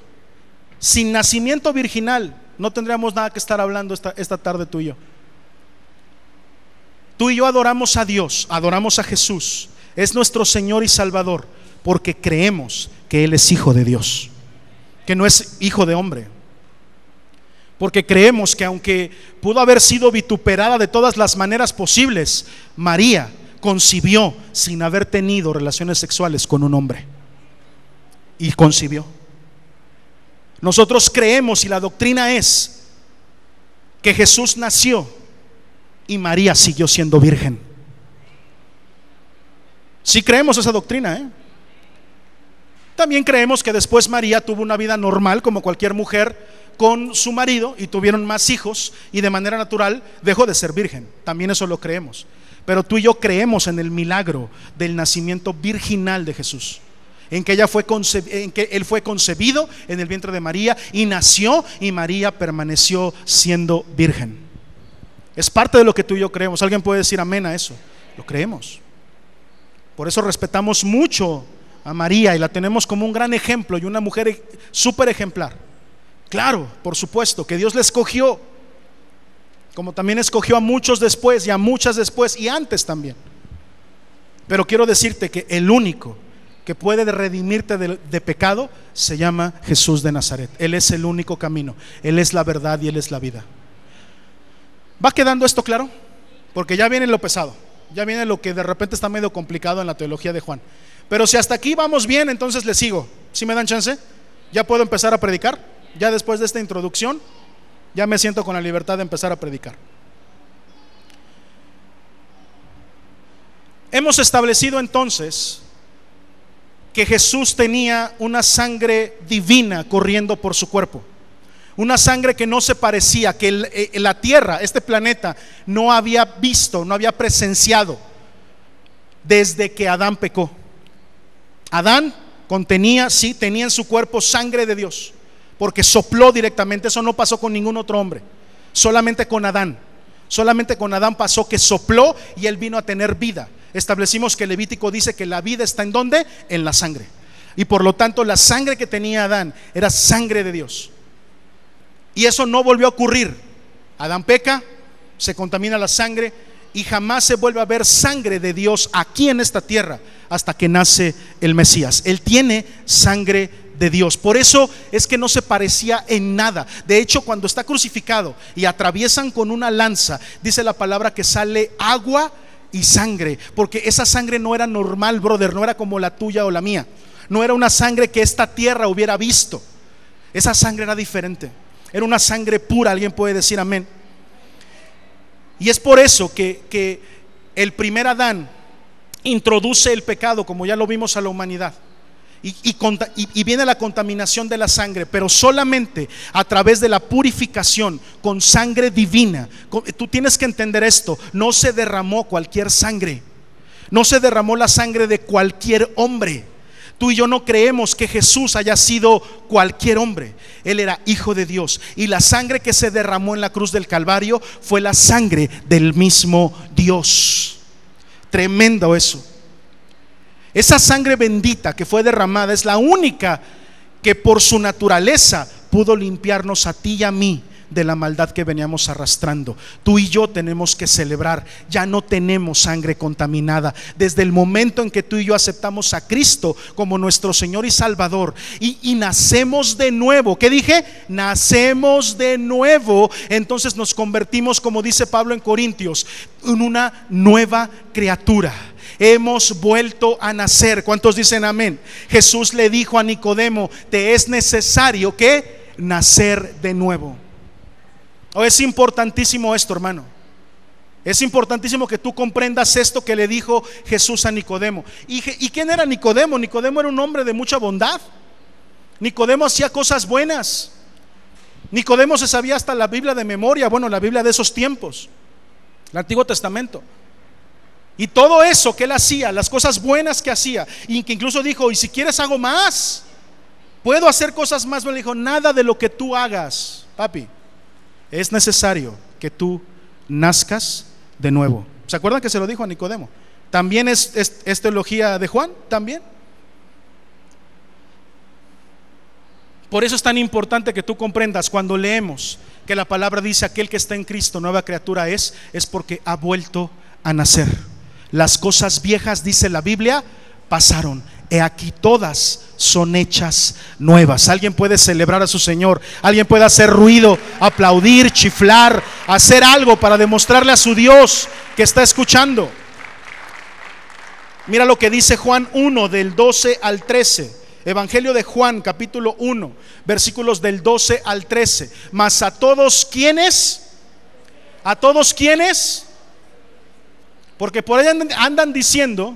Sin nacimiento virginal no tendríamos nada que estar hablando esta, esta tarde tú y yo. Tú y yo adoramos a Dios, adoramos a Jesús es nuestro Señor y Salvador porque creemos que Él es hijo de Dios, que no es hijo de hombre. Porque creemos que aunque pudo haber sido vituperada de todas las maneras posibles, María concibió sin haber tenido relaciones sexuales con un hombre. Y concibió. Nosotros creemos y la doctrina es que Jesús nació y María siguió siendo virgen. Si creemos esa doctrina, ¿eh? También creemos que después María tuvo una vida normal como cualquier mujer con su marido y tuvieron más hijos y de manera natural dejó de ser virgen. También eso lo creemos. Pero tú y yo creemos en el milagro del nacimiento virginal de Jesús. En que, ella fue en que él fue concebido en el vientre de María y nació y María permaneció siendo virgen. Es parte de lo que tú y yo creemos. ¿Alguien puede decir amén a eso? Lo creemos. Por eso respetamos mucho a María y la tenemos como un gran ejemplo y una mujer súper ejemplar. Claro, por supuesto, que Dios la escogió, como también escogió a muchos después y a muchas después y antes también. Pero quiero decirte que el único que puede redimirte de, de, pecado se llama Jesús de Nazaret. Él es el único camino, Él es la verdad y Él es la vida. ¿Va quedando esto claro? Porque ya viene lo pesado. Ya viene lo que de repente está medio complicado en la teología de Juan. Pero si hasta aquí vamos bien, entonces le sigo. ¿Si me dan chance? ¿Ya puedo empezar a predicar? Ya después de esta introducción, ya me siento con la libertad de empezar a predicar. Hemos establecido entonces que Jesús tenía una sangre divina corriendo por su cuerpo. Una sangre que no se parecía, que eh, la Tierra, este planeta, no había visto, no había presenciado desde que Adán pecó. Adán contenía, sí, tenía en su cuerpo sangre de Dios, porque sopló directamente, eso no pasó con ningún otro hombre, solamente con Adán. Solamente con Adán pasó que sopló y él vino a tener vida. Establecimos que Levítico dice que la vida está en dónde? En la sangre. Y por lo tanto la sangre que tenía Adán era sangre de Dios. Y eso no volvió a ocurrir. Adán peca, se contamina la sangre y jamás se vuelve a ver sangre de Dios aquí en esta tierra hasta que nace el Mesías. Él tiene sangre de Dios. Por eso es que no se parecía en nada. De hecho, cuando está crucificado y atraviesan con una lanza, dice la palabra que sale agua y sangre, porque esa sangre no era normal, brother, no era como la tuya o la mía. No era una sangre que esta tierra hubiera visto. Esa sangre era diferente. Era una sangre pura, alguien puede decir amén. Y es por eso que, que el primer Adán introduce el pecado, como ya lo vimos a la humanidad. Y, y, viene la contaminación de la sangre, pero solamente a través de la purificación con sangre divina. Tú tienes que entender esto, no se derramó cualquier sangre, no se derramó la sangre de cualquier hombre. Tú y yo no creemos que Jesús haya sido cualquier hombre. Él era hijo de Dios. Y la sangre que se derramó en la cruz del Calvario fue la sangre del mismo Dios. Tremendo eso. Esa sangre bendita que fue derramada es la única que por su naturaleza pudo limpiarnos a ti y a mí de la maldad que veníamos arrastrando. Tú y yo tenemos que celebrar, ya no tenemos sangre contaminada. Desde el momento en que tú y yo aceptamos a Cristo como nuestro Señor y Salvador y, nacemos de nuevo, ¿qué dije? Nacemos de nuevo, entonces nos convertimos, como dice Pablo en Corintios, en una nueva criatura hemos vuelto a nacer. ¿Cuántos dicen amén? Jesús le dijo a Nicodemo, te es necesario que nacer de nuevo. Oh, es importantísimo esto, hermano. Es importantísimo que tú comprendas esto que le dijo Jesús a Nicodemo. ¿Y, ¿Y, quién era Nicodemo? Nicodemo era un hombre de mucha bondad. Nicodemo hacía cosas buenas. Nicodemo se sabía hasta la Biblia de memoria, bueno, la Biblia de esos tiempos, el Antiguo Testamento. Y todo eso que él hacía, las cosas buenas que hacía, y que incluso dijo, y si quieres hago más, puedo hacer cosas más, me dijo, nada de lo que tú hagas, papi, es necesario que tú nazcas de nuevo. ¿Se acuerdan que se lo dijo a Nicodemo? ¿También es, es, teología de Juan? ¿También? Por eso es tan importante que tú comprendas cuando leemos que la palabra dice aquel que está en Cristo, nueva criatura es, es porque ha vuelto a nacer. Las cosas viejas, dice la Biblia, pasaron. He aquí todas son hechas nuevas. Alguien puede celebrar a su Señor. Alguien puede hacer ruido, aplaudir, chiflar, hacer algo para demostrarle a su Dios que está escuchando. Mira lo que dice Juan 1 del 12 al 13. Evangelio de Juan capítulo 1, versículos del 12 al 13. Mas a todos quienes, a todos quienes, porque por ahí andan diciendo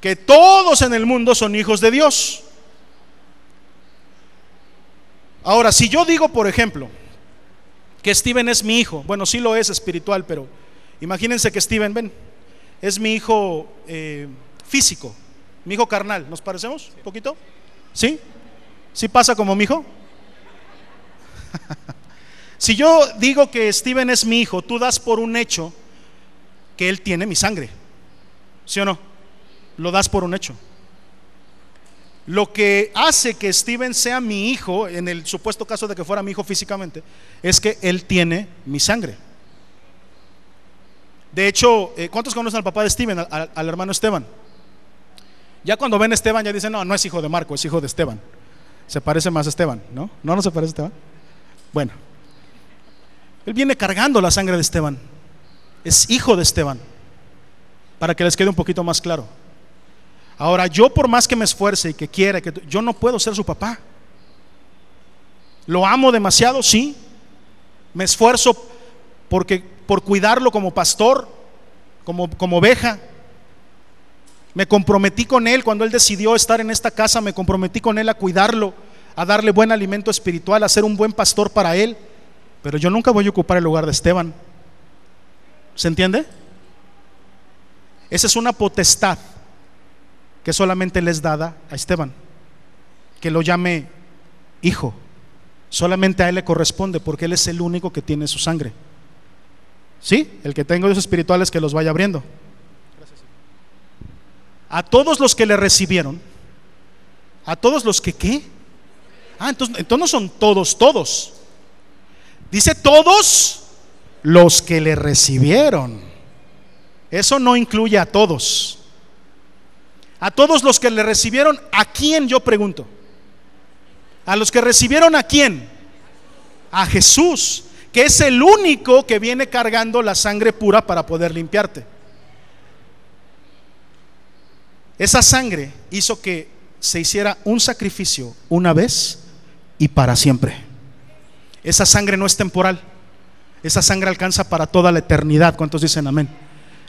que todos en el mundo son hijos de Dios. Ahora, si yo digo, por ejemplo, que Steven es mi hijo, bueno, sí lo es espiritual, pero imagínense que Steven, ven, es mi hijo eh, físico, mi hijo carnal, ¿nos parecemos un poquito? ¿Sí? ¿Sí pasa como mi hijo? si yo digo que Steven es mi hijo, tú das por un hecho que él tiene mi sangre, ¿sí o no? Lo das por un hecho. Lo que hace que Steven sea mi hijo, en el supuesto caso de que fuera mi hijo físicamente, es que él tiene mi sangre. De hecho, eh, ¿cuántos conocen al papá de Steven, al, hermano Esteban? Ya cuando ven a Esteban ya dicen, no, no es hijo de Marco, es hijo de Esteban. Se parece más a Esteban, ¿no? ¿No, no se parece a Esteban? Bueno, él viene cargando la sangre de Esteban. Es hijo de Esteban. Para que les quede un poquito más claro. Ahora, yo por más que me esfuerce y que quiera, que yo no puedo ser su papá. Lo amo demasiado, sí. Me esfuerzo porque por cuidarlo como pastor, como, como oveja. Me comprometí con él cuando él decidió estar en esta casa, me comprometí con él a cuidarlo, a darle buen alimento espiritual, a ser un buen pastor para él. Pero yo nunca voy a ocupar el lugar de Esteban. ¿Se entiende? Esa es una potestad que solamente les dada a Esteban, que lo llame hijo. Solamente a él le corresponde porque él es el único que tiene su sangre. ¿Sí? El que tenga Dios espirituales que los vaya abriendo. A todos los que le recibieron, a todos los que qué? Ah, entonces, entonces no son todos, todos. Dice todos los que le recibieron. Eso no incluye a todos. A todos los que le recibieron, ¿a quién yo pregunto? A los que recibieron a quién? A Jesús, que es el único que viene cargando la sangre pura para poder limpiarte. Esa sangre hizo que se hiciera un sacrificio una vez y para siempre. Esa sangre no es temporal. Esa sangre alcanza para toda la eternidad. ¿Cuántos dicen amén?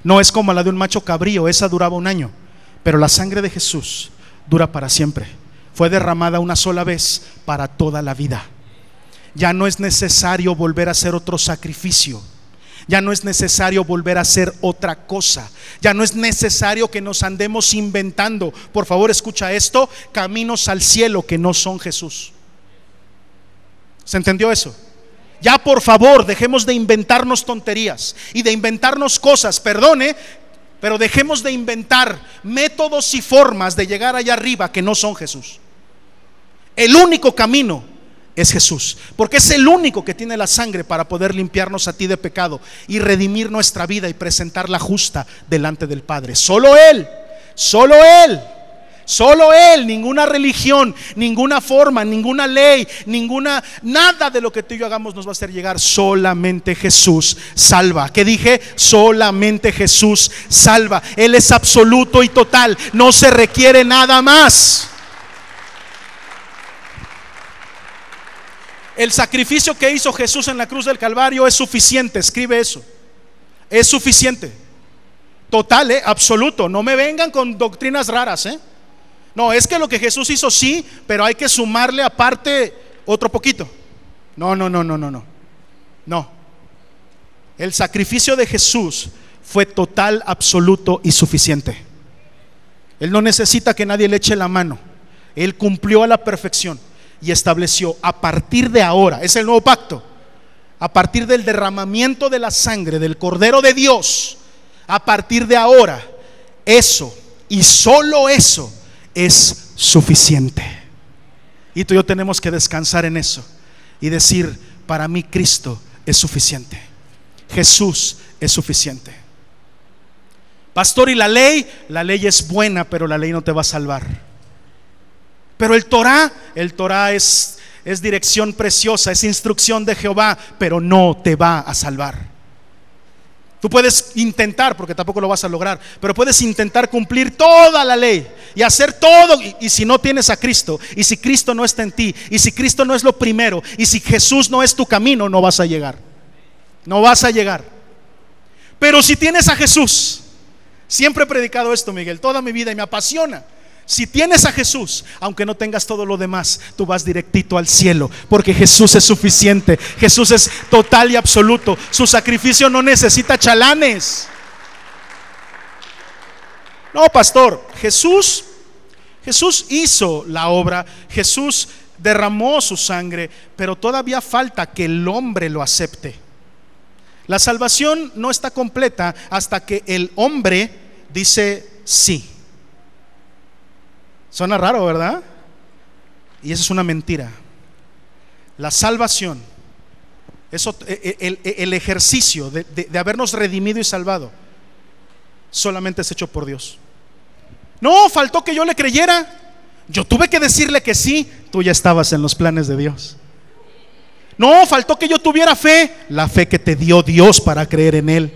No es como la de un macho cabrío, esa duraba un año. Pero la sangre de Jesús dura para siempre. Fue derramada una sola vez para toda la vida. Ya no es necesario volver a hacer otro sacrificio. Ya no es necesario volver a hacer otra cosa. Ya no es necesario que nos andemos inventando. Por favor, escucha esto, caminos al cielo que no son Jesús. ¿Se entendió eso? Ya por favor, dejemos de inventarnos tonterías y de inventarnos cosas, perdone, pero dejemos de inventar métodos y formas de llegar allá arriba que no son Jesús. El único camino es Jesús, porque es el único que tiene la sangre para poder limpiarnos a ti de pecado y redimir nuestra vida y presentarla justa delante del Padre. Solo Él, solo Él. Solo Él, ninguna religión, ninguna forma, ninguna ley, ninguna, nada de lo que tú y yo hagamos nos va a hacer llegar. Solamente Jesús salva. ¿Qué dije? Solamente Jesús salva. Él es absoluto y total. No se requiere nada más. El sacrificio que hizo Jesús en la cruz del Calvario es suficiente. Escribe eso. Es suficiente. Total, ¿eh? absoluto. No me vengan con doctrinas raras, ¿eh? No, es que lo que Jesús hizo sí, pero hay que sumarle aparte otro poquito. No, no, no, no, no, no. No. El sacrificio de Jesús fue total, absoluto y suficiente. Él no necesita que nadie le eche la mano. Él cumplió a la perfección y estableció a partir de ahora, es el nuevo pacto, a partir del derramamiento de la sangre del Cordero de Dios, a partir de ahora, eso y solo eso es suficiente. Y tú y yo tenemos que descansar en eso y decir, para mí Cristo es suficiente. Jesús es suficiente. Pastor, ¿y la ley? La ley es buena, pero la ley no te va a salvar. Pero el Torah, el Torah es, es dirección preciosa, es instrucción de Jehová, pero no te va a salvar. Tú puedes intentar, porque tampoco lo vas a lograr, pero puedes intentar cumplir toda la ley y hacer todo. Y, si no tienes a Cristo, y si Cristo no está en ti, y si Cristo no es lo primero, y si Jesús no es tu camino, no vas a llegar. No vas a llegar. Pero si tienes a Jesús, siempre he predicado esto, Miguel, toda mi vida y me apasiona. Si tienes a Jesús, aunque no tengas todo lo demás, tú vas directito al cielo, porque Jesús es suficiente. Jesús es total y absoluto. Su sacrificio no necesita chalanes. No, pastor, Jesús Jesús hizo la obra, Jesús derramó su sangre, pero todavía falta que el hombre lo acepte. La salvación no está completa hasta que el hombre dice sí. Suena raro, ¿verdad? Y eso es una mentira. La salvación, eso, e, e, el, ejercicio de, de habernos redimido y salvado, solamente es hecho por Dios. No, faltó que yo le creyera. Yo tuve que decirle que sí. Tú ya estabas en los planes de Dios. No, faltó que yo tuviera fe. La fe que te dio Dios para creer en Él.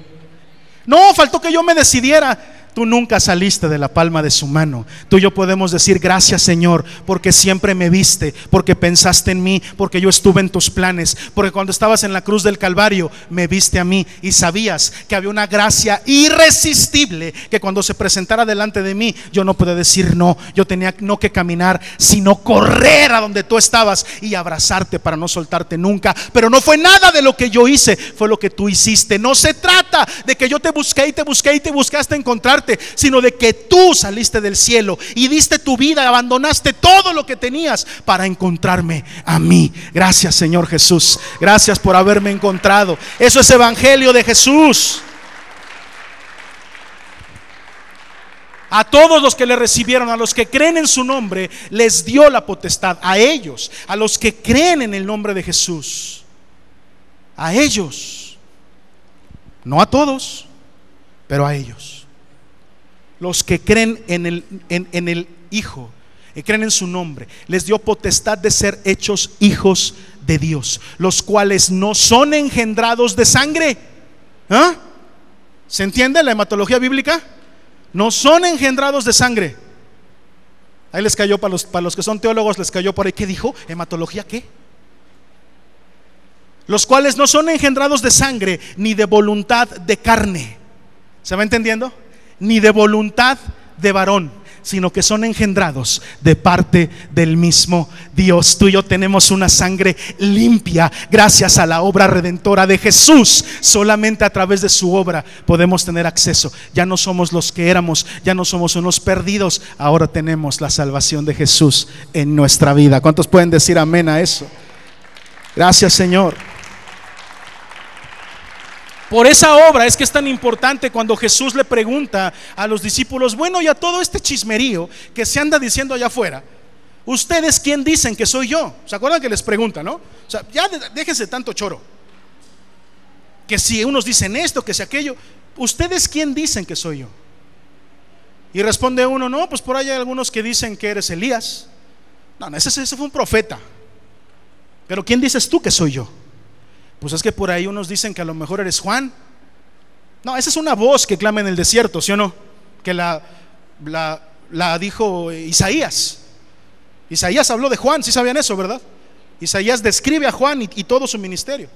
No, faltó que yo me decidiera. Tú nunca saliste de la palma de su mano. Tú y yo podemos decir gracias Señor porque siempre me viste, porque pensaste en mí, porque yo estuve en tus planes, porque cuando estabas en la cruz del Calvario me viste a mí y sabías que había una gracia irresistible que cuando se presentara delante de mí yo no pude decir no. Yo tenía no que caminar, sino correr a donde tú estabas y abrazarte para no soltarte nunca. Pero no fue nada de lo que yo hice, fue lo que tú hiciste. No se trata de que yo te busqué y te busqué y te buscaste encontrar sino de que tú saliste del cielo y diste tu vida, abandonaste todo lo que tenías para encontrarme a mí. Gracias Señor Jesús. Gracias por haberme encontrado. Eso es Evangelio de Jesús. A todos los que le recibieron, a los que creen en su nombre, les dio la potestad. A ellos, a los que creen en el nombre de Jesús. A ellos. No a todos pero a ellos. Los que creen en el, Hijo, y creen en su nombre, les dio potestad de ser hechos hijos de Dios, los cuales no son engendrados de sangre. ¿Ah? ¿Se entiende la hematología bíblica? No son engendrados de sangre. Ahí les cayó para los, para los que son teólogos, les cayó por ahí. ¿Qué dijo? ¿Hematología qué? Los cuales no son engendrados de sangre ni de voluntad de carne. ¿Se va entendiendo? Ni de voluntad de varón sino que son engendrados de parte del mismo Dios. Tú y yo tenemos una sangre limpia gracias a la obra redentora de Jesús. Solamente a través de su obra podemos tener acceso. Ya no somos los que éramos, ya no somos unos perdidos, ahora tenemos la salvación de Jesús en nuestra vida. ¿Cuántos pueden decir amén a eso? Gracias Señor. Por esa obra es que es tan importante cuando Jesús le pregunta a los discípulos, bueno, y a todo este chismerío que se anda diciendo allá afuera, ¿ustedes quién dicen que soy yo? ¿Se acuerdan que les pregunta, no? O sea, ya déjense tanto choro. Que si unos dicen esto, que si aquello, ¿ustedes quién dicen que soy yo? Y responde uno, no, pues por ahí hay algunos que dicen que eres Elías. No, no ese, ese fue un profeta. Pero ¿quién dices tú que soy yo? Pues es que por ahí unos dicen que a lo mejor eres Juan. No, esa es una voz que clama en el desierto, ¿sí o no? Que la, dijo Isaías. Isaías habló de Juan, ¿sí sabían eso, verdad? Isaías describe a Juan y todo su ministerio.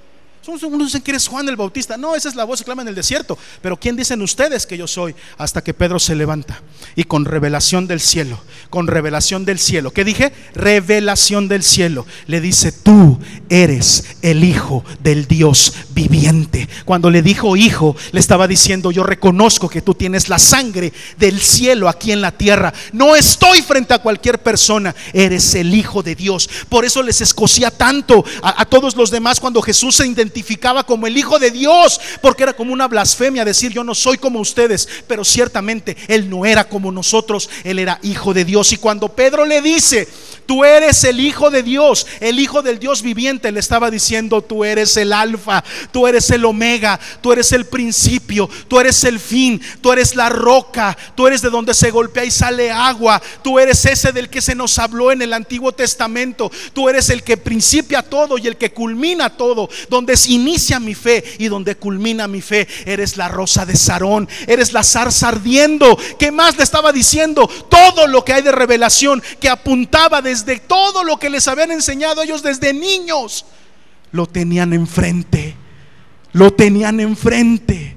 Unos dicen que eres Juan el Bautista. No, esa es la voz que clama en el desierto. Pero ¿quién dicen ustedes que yo soy? Hasta que Pedro se levanta y con revelación del cielo, con revelación del cielo. ¿Qué dije? Revelación del cielo. Le dice, tú eres el Hijo del Dios viviente. Cuando le dijo hijo, le estaba diciendo, yo reconozco que tú tienes la sangre del cielo aquí en la tierra. No estoy frente a cualquier persona. Eres el Hijo de Dios. Por eso les escocía tanto a, todos los demás cuando Jesús se identificó identificaba como el Hijo de Dios, porque era como una blasfemia decir yo no soy como ustedes, pero ciertamente Él no era como nosotros, Él era Hijo de Dios. Y cuando Pedro le dice, tú eres el Hijo de Dios, el Hijo del Dios viviente, le estaba diciendo, tú eres el alfa, tú eres el omega, tú eres el principio, tú eres el fin, tú eres la roca, tú eres de donde se golpea y sale agua, tú eres ese del que se nos habló en el Antiguo Testamento, tú eres el que principia todo y el que culmina todo, donde inicia mi fe y donde culmina mi fe, eres la rosa de Sarón, eres la zarza ardiendo. ¿Qué más le estaba diciendo? Todo lo que hay de revelación que apuntaba desde de todo lo que les habían enseñado ellos desde niños, lo tenían enfrente. Lo tenían enfrente.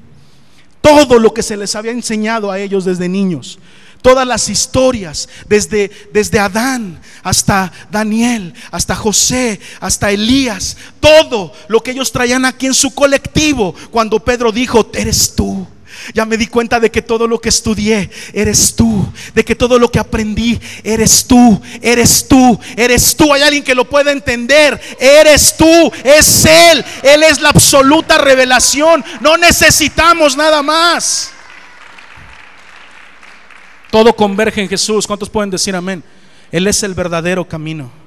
Todo lo que se les había enseñado a ellos desde niños. Todas las historias, desde, desde Adán hasta Daniel, hasta José, hasta Elías, todo lo que ellos traían aquí en su colectivo, cuando Pedro dijo, eres tú. Ya me di cuenta de que todo lo que estudié eres tú, de que todo lo que aprendí eres tú, eres tú, eres tú. Hay alguien que lo pueda entender, eres tú, es Él, Él es la absoluta revelación. No necesitamos nada más. Todo converge en Jesús. ¿Cuántos pueden decir amén? Él es el verdadero camino.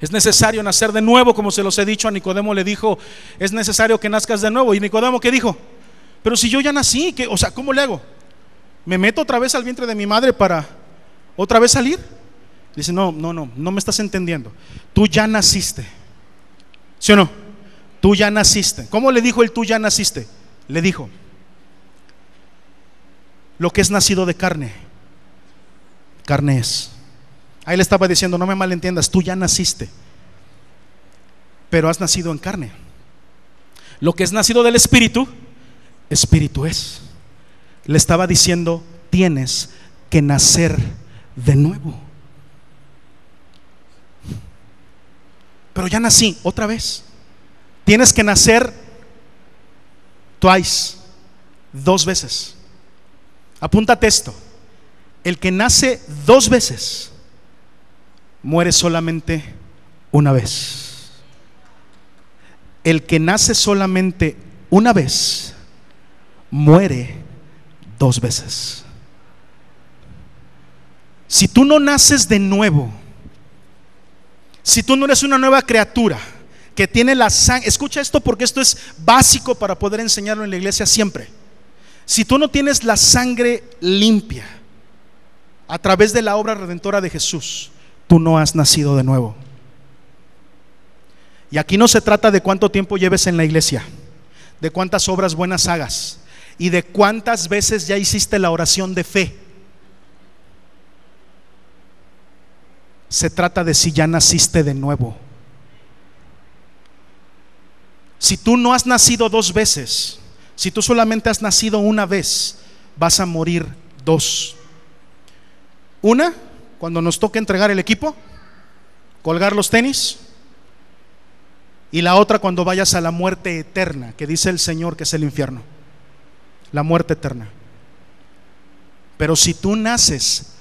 Es necesario nacer de nuevo, como se los he dicho a Nicodemo le dijo, es necesario que nazcas de nuevo. Y Nicodemo qué dijo? Pero si yo ya nací, ¿qué? o sea, ¿cómo le hago? ¿Me meto otra vez al vientre de mi madre para otra vez salir? Dice, no, no, no, no me estás entendiendo. Tú ya naciste. ¿Sí o no? Tú ya naciste. ¿Cómo le dijo el tú ya naciste? Le dijo, lo que es nacido de carne, carne es. Ahí le estaba diciendo, no me malentiendas, tú ya naciste, pero has nacido en carne. Lo que es nacido del Espíritu, Espíritu es. Le estaba diciendo, tienes que nacer de nuevo. Pero ya nací otra vez. Tienes que nacer twice, dos veces. Apúntate esto. El que nace dos veces muere solamente una vez. El que nace solamente una vez, muere dos veces. Si tú no naces de nuevo, si tú no eres una nueva criatura, que tiene la sangre, escucha esto porque esto es básico para poder enseñarlo en la iglesia siempre. Si tú no tienes la sangre limpia a través de la obra redentora de Jesús, tú no has nacido de nuevo. Y aquí no se trata de cuánto tiempo lleves en la iglesia, de cuántas obras buenas hagas y de cuántas veces ya hiciste la oración de fe. Se trata de si ya naciste de nuevo. Si tú no has nacido dos veces, si tú solamente has nacido una vez, vas a morir dos. Una, cuando nos toque entregar el equipo, colgar los tenis, y la otra cuando vayas a la muerte eterna, que dice el Señor que es el infierno, la muerte eterna. Pero si tú naces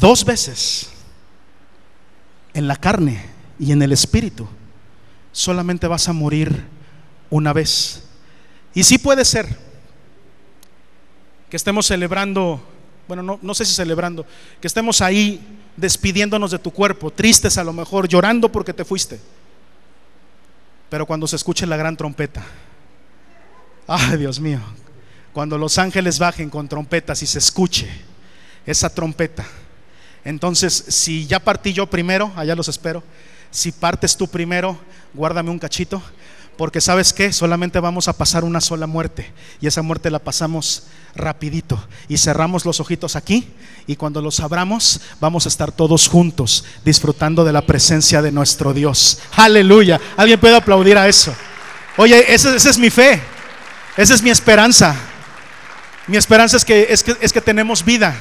dos veces en la carne y en el espíritu, solamente vas a morir una vez. Y sí puede ser que estemos celebrando, bueno, no, sé si celebrando, que estemos ahí despidiéndonos de tu cuerpo, tristes a lo mejor, llorando porque te fuiste. Pero cuando se escuche la gran trompeta, ay Dios mío, cuando los ángeles bajen con trompetas y se escuche esa trompeta, entonces si ya partí yo primero, allá los espero, si partes tú primero, guárdame un cachito porque sabes que solamente vamos a pasar una sola muerte y esa muerte la pasamos rapidito y cerramos los ojitos aquí y cuando los abramos vamos a estar todos juntos disfrutando de la presencia de nuestro Dios. Aleluya. ¿Alguien puede aplaudir a eso? Oye, esa, es mi fe. Esa es mi esperanza. Mi esperanza es que, es, que, es que tenemos vida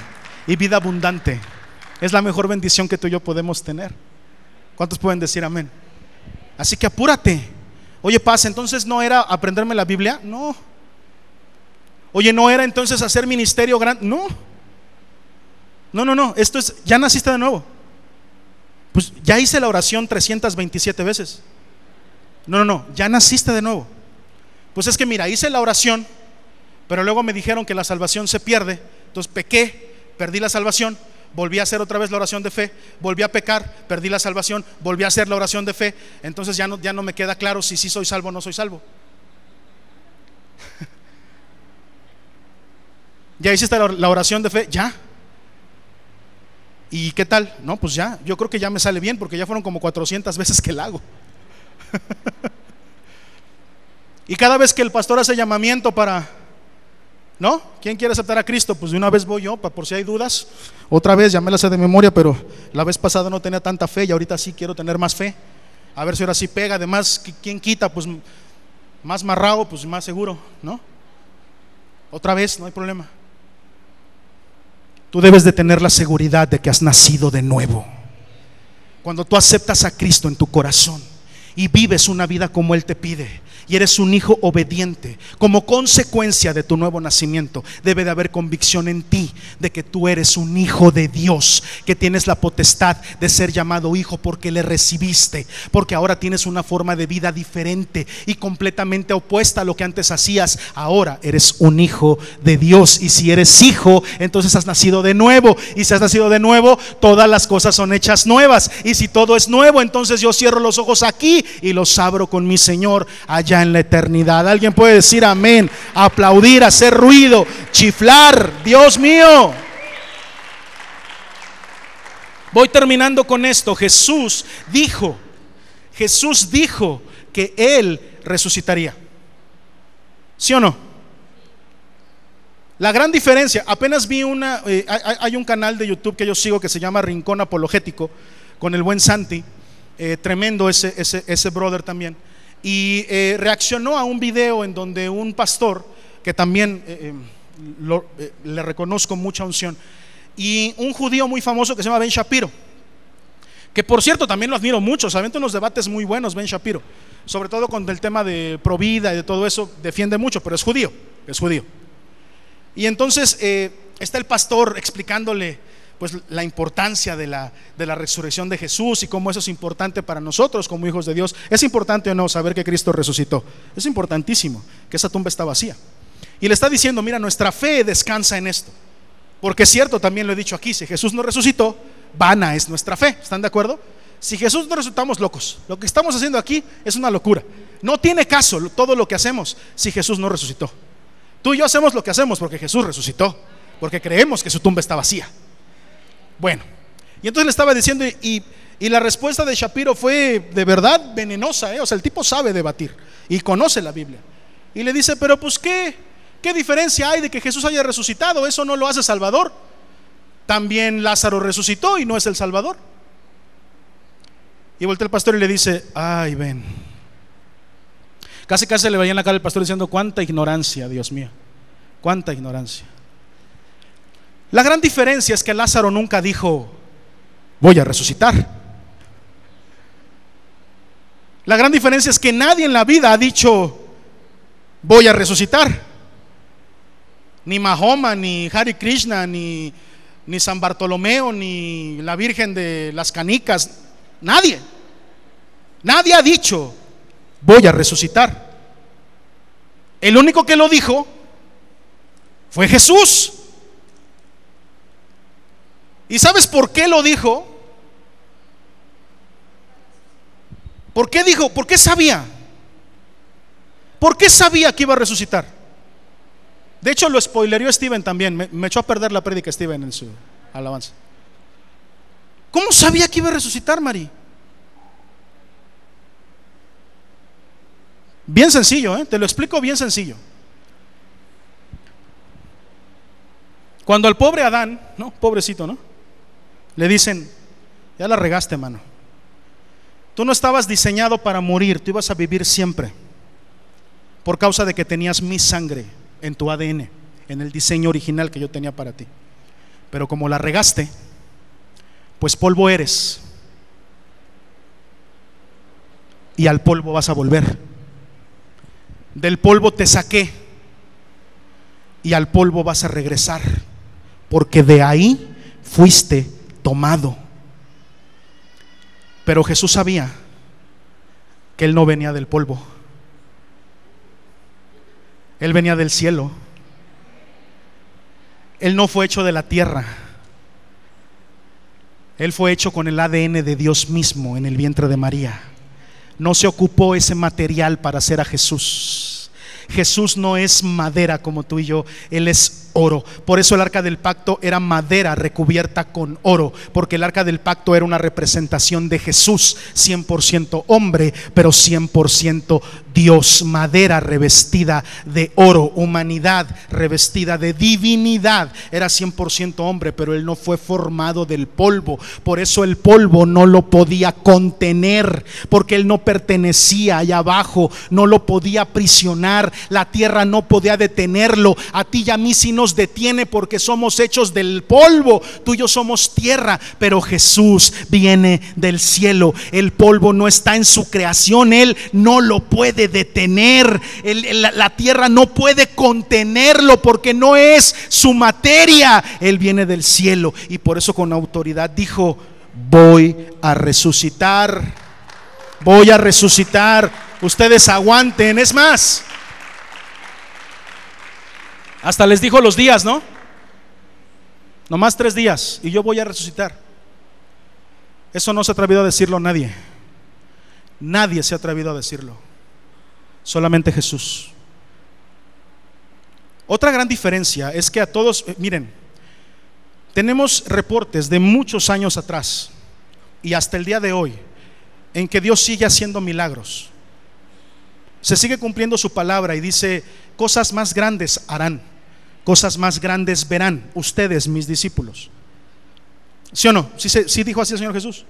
y vida abundante. Es la mejor bendición que tú y yo podemos tener. ¿Cuántos pueden decir amén? Así que apúrate. Oye, paz, entonces no era aprenderme la Biblia, no. Oye, no era entonces hacer ministerio grande, no. No, no, no, esto es, ya naciste de nuevo. Pues ya hice la oración 327 veces. No, no, no, ya naciste de nuevo. Pues es que mira, hice la oración, pero luego me dijeron que la salvación se pierde, entonces pequé, perdí la salvación, volví a hacer otra vez la oración de fe, volví a pecar, perdí la salvación, volví a hacer la oración de fe, entonces ya no, ya no me queda claro si sí soy salvo o no soy salvo. ¿Ya hiciste la oración de fe? Ya. ¿Y qué tal? No, pues ya, yo creo que ya me sale bien porque ya fueron como 400 veces que la hago. y cada vez que el pastor hace llamamiento para ¿No? ¿Quién quiere aceptar a Cristo? Pues de una vez voy yo, por si hay dudas. Otra vez, ya me sé de memoria, pero la vez pasada no tenía tanta fe y ahorita sí quiero tener más fe. A ver si ahora sí pega. Además, ¿quién quita? Pues más marrado, pues más seguro, ¿no? Otra vez, no hay problema. Tú debes de tener la seguridad de que has nacido de nuevo. Cuando tú aceptas a Cristo en tu corazón y vives una vida como Él te pide, y eres un hijo obediente, como consecuencia de tu nuevo nacimiento, debe de haber convicción en ti de que tú eres un hijo de Dios, que tienes la potestad de ser llamado hijo porque le recibiste, porque ahora tienes una forma de vida diferente y completamente opuesta a lo que antes hacías. Ahora eres un hijo de Dios y si eres hijo, entonces has nacido de nuevo. Y si has nacido de nuevo, todas las cosas son hechas nuevas. Y si todo es nuevo, entonces yo cierro los ojos aquí y los abro con mi Señor. Allá en la eternidad. Alguien puede decir amén, aplaudir, hacer ruido, chiflar, Dios mío. Voy terminando con esto. Jesús dijo, Jesús dijo que Él resucitaría. ¿Sí o no? La gran diferencia, apenas vi una, eh, hay, un canal de YouTube que yo sigo que se llama Rincón Apologético, con el buen Santi, eh, tremendo ese, ese, ese brother también y eh, reaccionó a un video en donde un pastor, que también eh, eh, le reconozco mucha unción, y un judío muy famoso que se llama Ben Shapiro, que por cierto también lo admiro mucho, saben unos debates muy buenos Ben Shapiro, sobre todo con el tema de provida y de todo eso, defiende mucho, pero es judío, es judío. Y entonces está el pastor explicándole pues la importancia de la, de la resurrección de Jesús y cómo eso es importante para nosotros como hijos de Dios. ¿Es importante o no saber que Cristo resucitó? Es importantísimo que esa tumba está vacía. Y le está diciendo, mira, nuestra fe descansa en esto. Porque es cierto, también lo he dicho aquí, si Jesús no resucitó, vana es nuestra fe. ¿Están de acuerdo? Si Jesús no resultamos locos. Lo que estamos haciendo aquí es una locura. No tiene caso todo lo que hacemos si Jesús no resucitó. Tú y yo hacemos lo que hacemos porque Jesús resucitó, porque creemos que su tumba está vacía. Bueno, y entonces le estaba diciendo, y, la respuesta de Shapiro fue de verdad venenosa, ¿eh? o sea, el tipo sabe debatir y conoce la Biblia. Y le dice, pero pues qué, qué diferencia hay de que Jesús haya resucitado, eso no lo hace Salvador. También Lázaro resucitó y no es el Salvador. Y voltea el pastor y le dice, ay, ven. Casi casi le veía en la cara al pastor diciendo, cuánta ignorancia, Dios mío, cuánta ignorancia. La gran diferencia es que Lázaro nunca dijo, voy a resucitar. La gran diferencia es que nadie en la vida ha dicho, voy a resucitar. Ni Mahoma, ni Hari Krishna, ni, ni San Bartolomeo, ni la Virgen de las Canicas, Nadie. Nadie ha dicho, voy a resucitar. El único que lo dijo fue Jesús. ¿Y sabes por qué lo dijo? ¿Por qué dijo? ¿Por qué sabía? ¿Por qué sabía que iba a resucitar? De hecho, lo spoilerió Steven también. Me, echó a perder la prédica Steven en su alabanza. ¿Cómo sabía que iba a resucitar, Mari? Bien sencillo, ¿eh? te lo explico bien sencillo. Cuando al pobre Adán, ¿no? Pobrecito, ¿no? Le dicen, ya la regaste, mano. Tú no estabas diseñado para morir, tú ibas a vivir siempre. Por causa de que tenías mi sangre en tu ADN, en el diseño original que yo tenía para ti. Pero como la regaste, pues polvo eres. Y al polvo vas a volver. Del polvo te saqué y al polvo vas a regresar, porque de ahí fuiste tomado. Pero Jesús sabía que Él no venía del polvo, Él venía del cielo, Él no fue hecho de la tierra. Él fue hecho con el ADN de Dios mismo en el vientre de María. No se ocupó ese material para hacer a Jesús. Jesús no es madera como tú y yo, Él es oro. Por eso el arca del pacto era madera recubierta con oro, porque el arca del pacto era una representación de Jesús, 100% hombre, pero 100% Dios, madera revestida de oro, humanidad revestida de divinidad. Era 100% hombre, pero él no fue formado del polvo. Por eso el polvo no lo podía contener, porque él no pertenecía allá abajo, no lo podía aprisionar, la tierra no podía detenerlo. A ti y a mí si no detiene porque somos hechos del polvo. Tú y yo somos tierra, pero Jesús viene del cielo. El polvo no está en su creación, Él no lo puede detener. la tierra no puede contenerlo porque no es su materia. Él viene del cielo y por eso con autoridad dijo, voy a resucitar. Voy a resucitar. Ustedes aguanten. Es más, hasta les dijo los días, ¿no? Nomás tres días y yo voy a resucitar. Eso no se ha atrevido a decirlo nadie. Nadie se ha atrevido a decirlo. Solamente Jesús. Otra gran diferencia es que a todos, eh, miren, tenemos reportes de muchos años atrás y hasta el día de hoy en que Dios sigue haciendo milagros. Se sigue cumpliendo su palabra y dice, cosas más grandes harán cosas más grandes verán ustedes, mis discípulos. ¿Sí o no? ¿Sí, dijo así el Señor Jesús?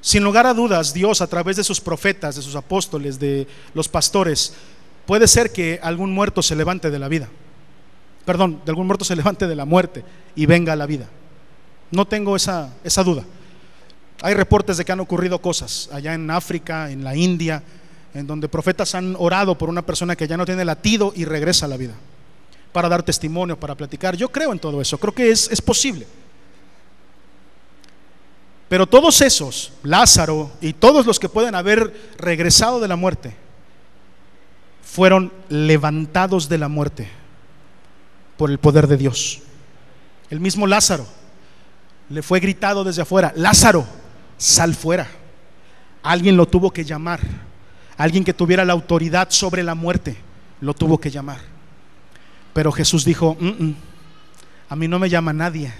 Sin lugar a dudas, Dios a través de sus profetas, de sus apóstoles, de los pastores, puede ser que algún muerto se levante de la vida. Perdón, de algún muerto se levante de la muerte y venga a la vida. No tengo esa, esa duda. Hay reportes de que han ocurrido cosas allá en África, en la India, en donde profetas han orado por una persona que ya no tiene latido y regresa a la vida para dar testimonio, para platicar. Yo creo en todo eso, creo que es, es posible. Pero todos esos, Lázaro y todos los que pueden haber regresado de la muerte, fueron levantados de la muerte por el poder de Dios. El mismo Lázaro le fue gritado desde afuera, Lázaro, sal fuera. Alguien lo tuvo que llamar. Alguien que tuviera la autoridad sobre la muerte lo tuvo que llamar. Pero Jesús dijo, "Mm, mm, a mí no me llama nadie.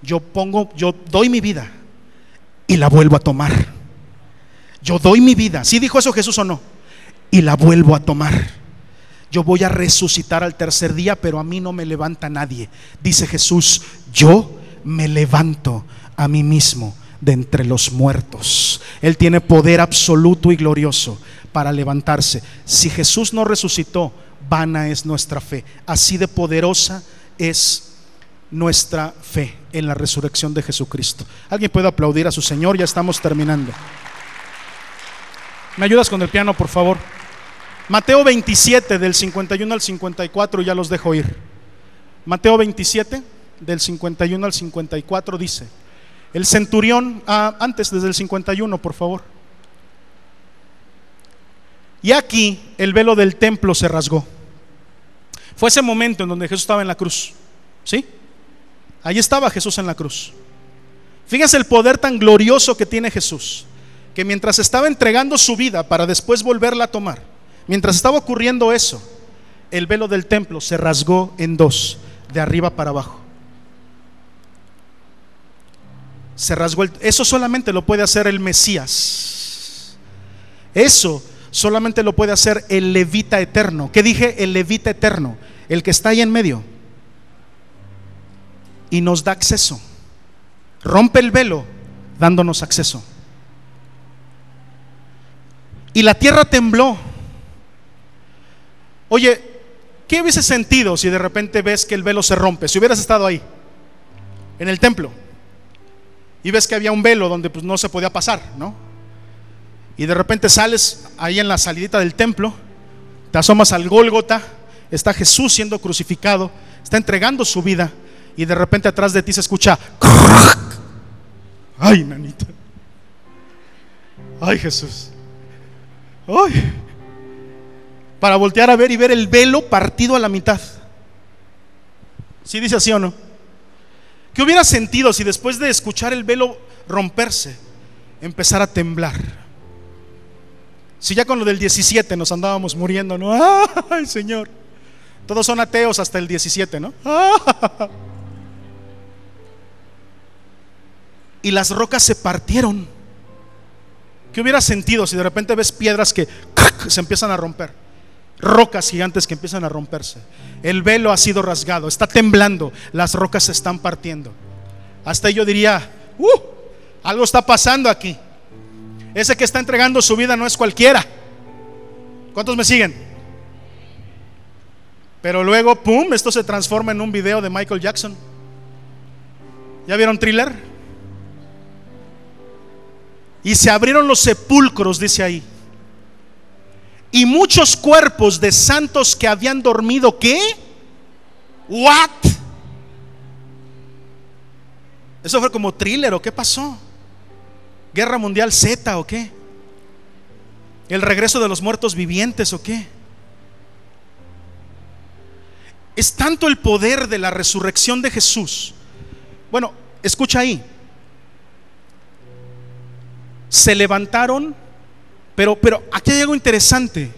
Yo pongo, yo doy mi vida y la vuelvo a tomar. Yo doy mi vida. ¿Sí dijo eso Jesús o no? Y la vuelvo a tomar. Yo voy a resucitar al tercer día, pero a mí no me levanta nadie. Dice Jesús, yo me levanto a mí mismo de entre los muertos. Él tiene poder absoluto y glorioso para levantarse. Si Jesús no resucitó, vana es nuestra fe. Así de poderosa es nuestra fe en la resurrección de Jesucristo. ¿Alguien puede aplaudir a su Señor? Ya estamos terminando. ¿Me ayudas con el piano, por favor? Mateo 27, del 51 al 54, ya los dejo ir. Mateo 27, del 51 al 54, dice, el centurión, ah, antes desde el 51, por favor. Y aquí el velo del templo se rasgó. Fue ese momento en donde Jesús estaba en la cruz. ¿Sí? Ahí estaba Jesús en la cruz. Fíjense el poder tan glorioso que tiene Jesús, que mientras estaba entregando su vida para después volverla a tomar, mientras estaba ocurriendo eso, el velo del templo se rasgó en dos, de arriba para abajo. Se rasgó el, eso solamente lo puede hacer el Mesías. Eso solamente lo puede hacer el levita eterno. ¿Qué dije? El levita eterno, el que está ahí en medio. Y nos da acceso. Rompe el velo dándonos acceso. Y la tierra tembló. Oye, ¿qué hubiese sentido si de repente ves que el velo se rompe? Si hubieras estado ahí, en el templo, y ves que había un velo donde pues no se podía pasar, ¿no? Y de repente sales ahí en la salidita del templo, te asomas al Gólgota, está Jesús siendo crucificado, está entregando su vida, y de repente atrás de ti se escucha, ay, nanita, ay Jesús, ay, para voltear a ver y ver el velo partido a la mitad. ¿Sí dice así o no? ¿Qué hubiera sentido si después de escuchar el velo romperse, empezara a temblar? Si ya con lo del 17 nos andábamos muriendo, ¿no? ¡Ay, Señor! Todos son ateos hasta el 17, ¿no? Y las rocas se partieron. ¿Qué hubiera sentido si de repente ves piedras que se empiezan a romper? Rocas gigantes que empiezan a romperse. El velo ha sido rasgado, está temblando, las rocas se están partiendo. Hasta yo diría, uh, algo está pasando aquí. Ese que está entregando su vida no es cualquiera. ¿Cuántos me siguen? Pero luego, ¡pum!, esto se transforma en un video de Michael Jackson. ¿Ya vieron thriller? Y se abrieron los sepulcros, dice ahí. Y muchos cuerpos de santos que habían dormido, ¿qué? ¿What? Eso fue como thriller o qué pasó? ¿Guerra Mundial Z o qué? ¿El regreso de los muertos vivientes o qué? Es tanto el poder de la resurrección de Jesús. Bueno, escucha ahí. Se levantaron, pero, pero aquí hay algo interesante.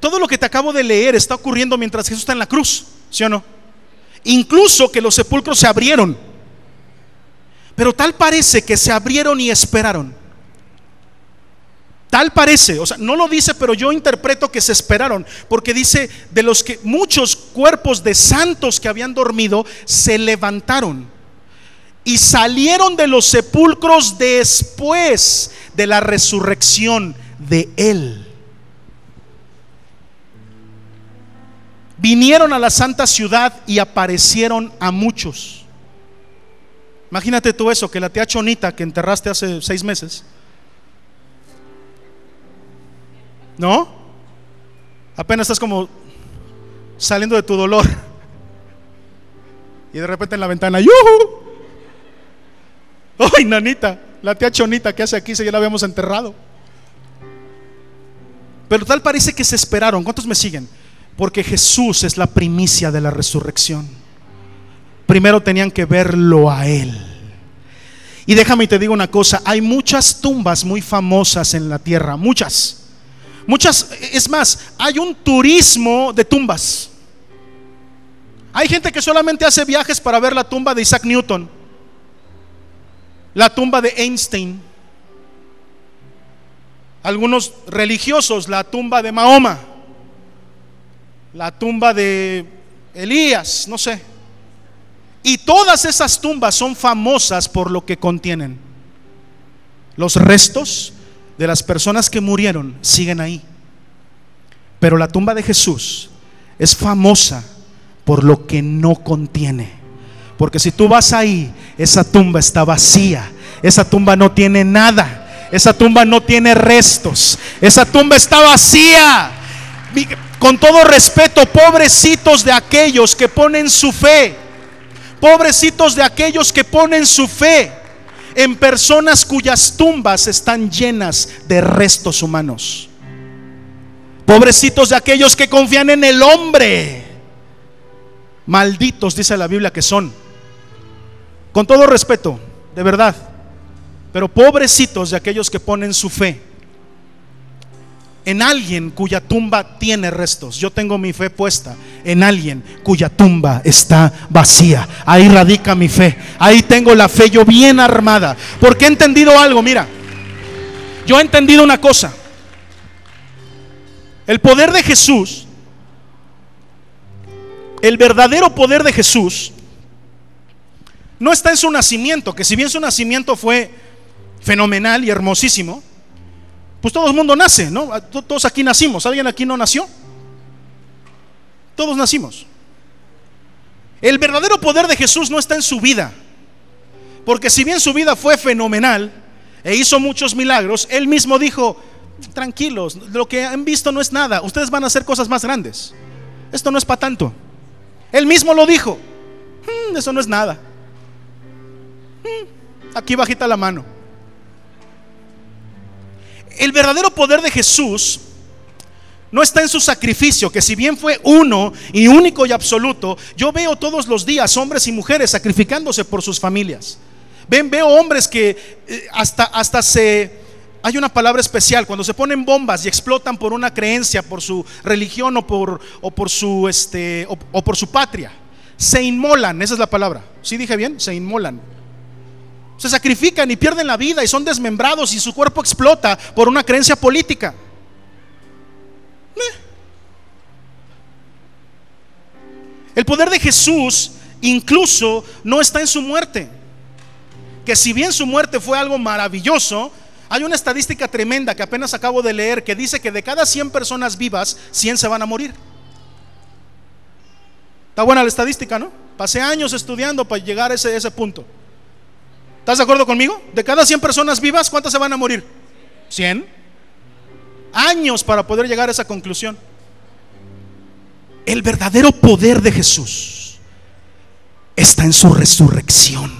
Todo lo que te acabo de leer está ocurriendo mientras Jesús está en la cruz, ¿sí o no? Incluso que los sepulcros se abrieron. Pero tal parece que se abrieron y esperaron. Tal parece, o sea, no lo dice, pero yo interpreto que se esperaron, porque dice de los que muchos cuerpos de santos que habían dormido se levantaron y salieron de los sepulcros después de la resurrección de él. Vinieron a la santa ciudad y aparecieron a muchos. Imagínate tú eso, que la tía Chonita que enterraste hace seis meses, ¿no? Apenas estás como saliendo de tu dolor. Y de repente en la ventana, ¡yuhu! ¡Ay, nanita! La tía Chonita que hace aquí, si ya la habíamos enterrado. Pero tal parece que se esperaron. ¿Cuántos me siguen? Porque Jesús es la primicia de la resurrección. Primero tenían que verlo a Él. Y déjame y te digo una cosa, hay muchas tumbas muy famosas en la tierra, muchas. Muchas, es más, hay un turismo de tumbas. Hay gente que solamente hace viajes para ver la tumba de Isaac Newton, la tumba de Einstein, algunos religiosos, la tumba de Mahoma, la tumba de Elías, no sé. Y todas esas tumbas son famosas por lo que contienen. Los restos de las personas que murieron siguen ahí. Pero la tumba de Jesús es famosa por lo que no contiene. Porque si tú vas ahí, esa tumba está vacía. Esa tumba no tiene nada. Esa tumba no tiene restos. Esa tumba está vacía. Con todo respeto, pobrecitos de aquellos que ponen su fe. Pobrecitos de aquellos que ponen su fe en personas cuyas tumbas están llenas de restos humanos. Pobrecitos de aquellos que confían en el hombre. Malditos, dice la Biblia, que son. Con todo respeto, de verdad. Pero pobrecitos de aquellos que ponen su fe en alguien cuya tumba tiene restos. Yo tengo mi fe puesta en alguien cuya tumba está vacía. Ahí radica mi fe. Ahí tengo la fe yo bien armada. Porque he entendido algo, mira. Yo he entendido una cosa. El poder de Jesús, el verdadero poder de Jesús, no está en su nacimiento, que si bien su nacimiento fue fenomenal y hermosísimo, pues todo el mundo nace, ¿no? Todos aquí nacimos. ¿Alguien aquí no nació? Todos nacimos. El verdadero poder de Jesús no está en su vida. Porque si bien su vida fue fenomenal e hizo muchos milagros, él mismo dijo, tranquilos, lo que han visto no es nada, ustedes van a hacer cosas más grandes. Esto no es para tanto. Él mismo lo dijo, hmm, eso no es nada. Hmm, aquí bajita la mano. El verdadero poder de Jesús no está en su sacrificio, que si bien fue uno y único y absoluto, yo veo todos los días hombres y mujeres sacrificándose por sus familias. Ven, veo hombres que eh, hasta, hasta se... Hay una palabra especial, cuando se ponen bombas y explotan por una creencia, por su religión o por, o por, su, este, o por su patria. Se inmolan, esa es la palabra. ¿Sí dije bien? Se inmolan se sacrifican y pierden la vida y son desmembrados y su cuerpo explota por una creencia política. El poder de Jesús incluso no está en su muerte. Que si bien su muerte fue algo maravilloso, hay una estadística tremenda que apenas acabo de leer que dice que de cada 100 personas vivas, 100 se van a morir. Está buena la estadística, ¿no? Pasé años estudiando para llegar a ese, ese punto. ¿Estás de acuerdo conmigo? De cada 100 personas vivas, ¿cuántas se van a morir? 100. Años para poder llegar a esa conclusión. El verdadero poder de Jesús está en su resurrección.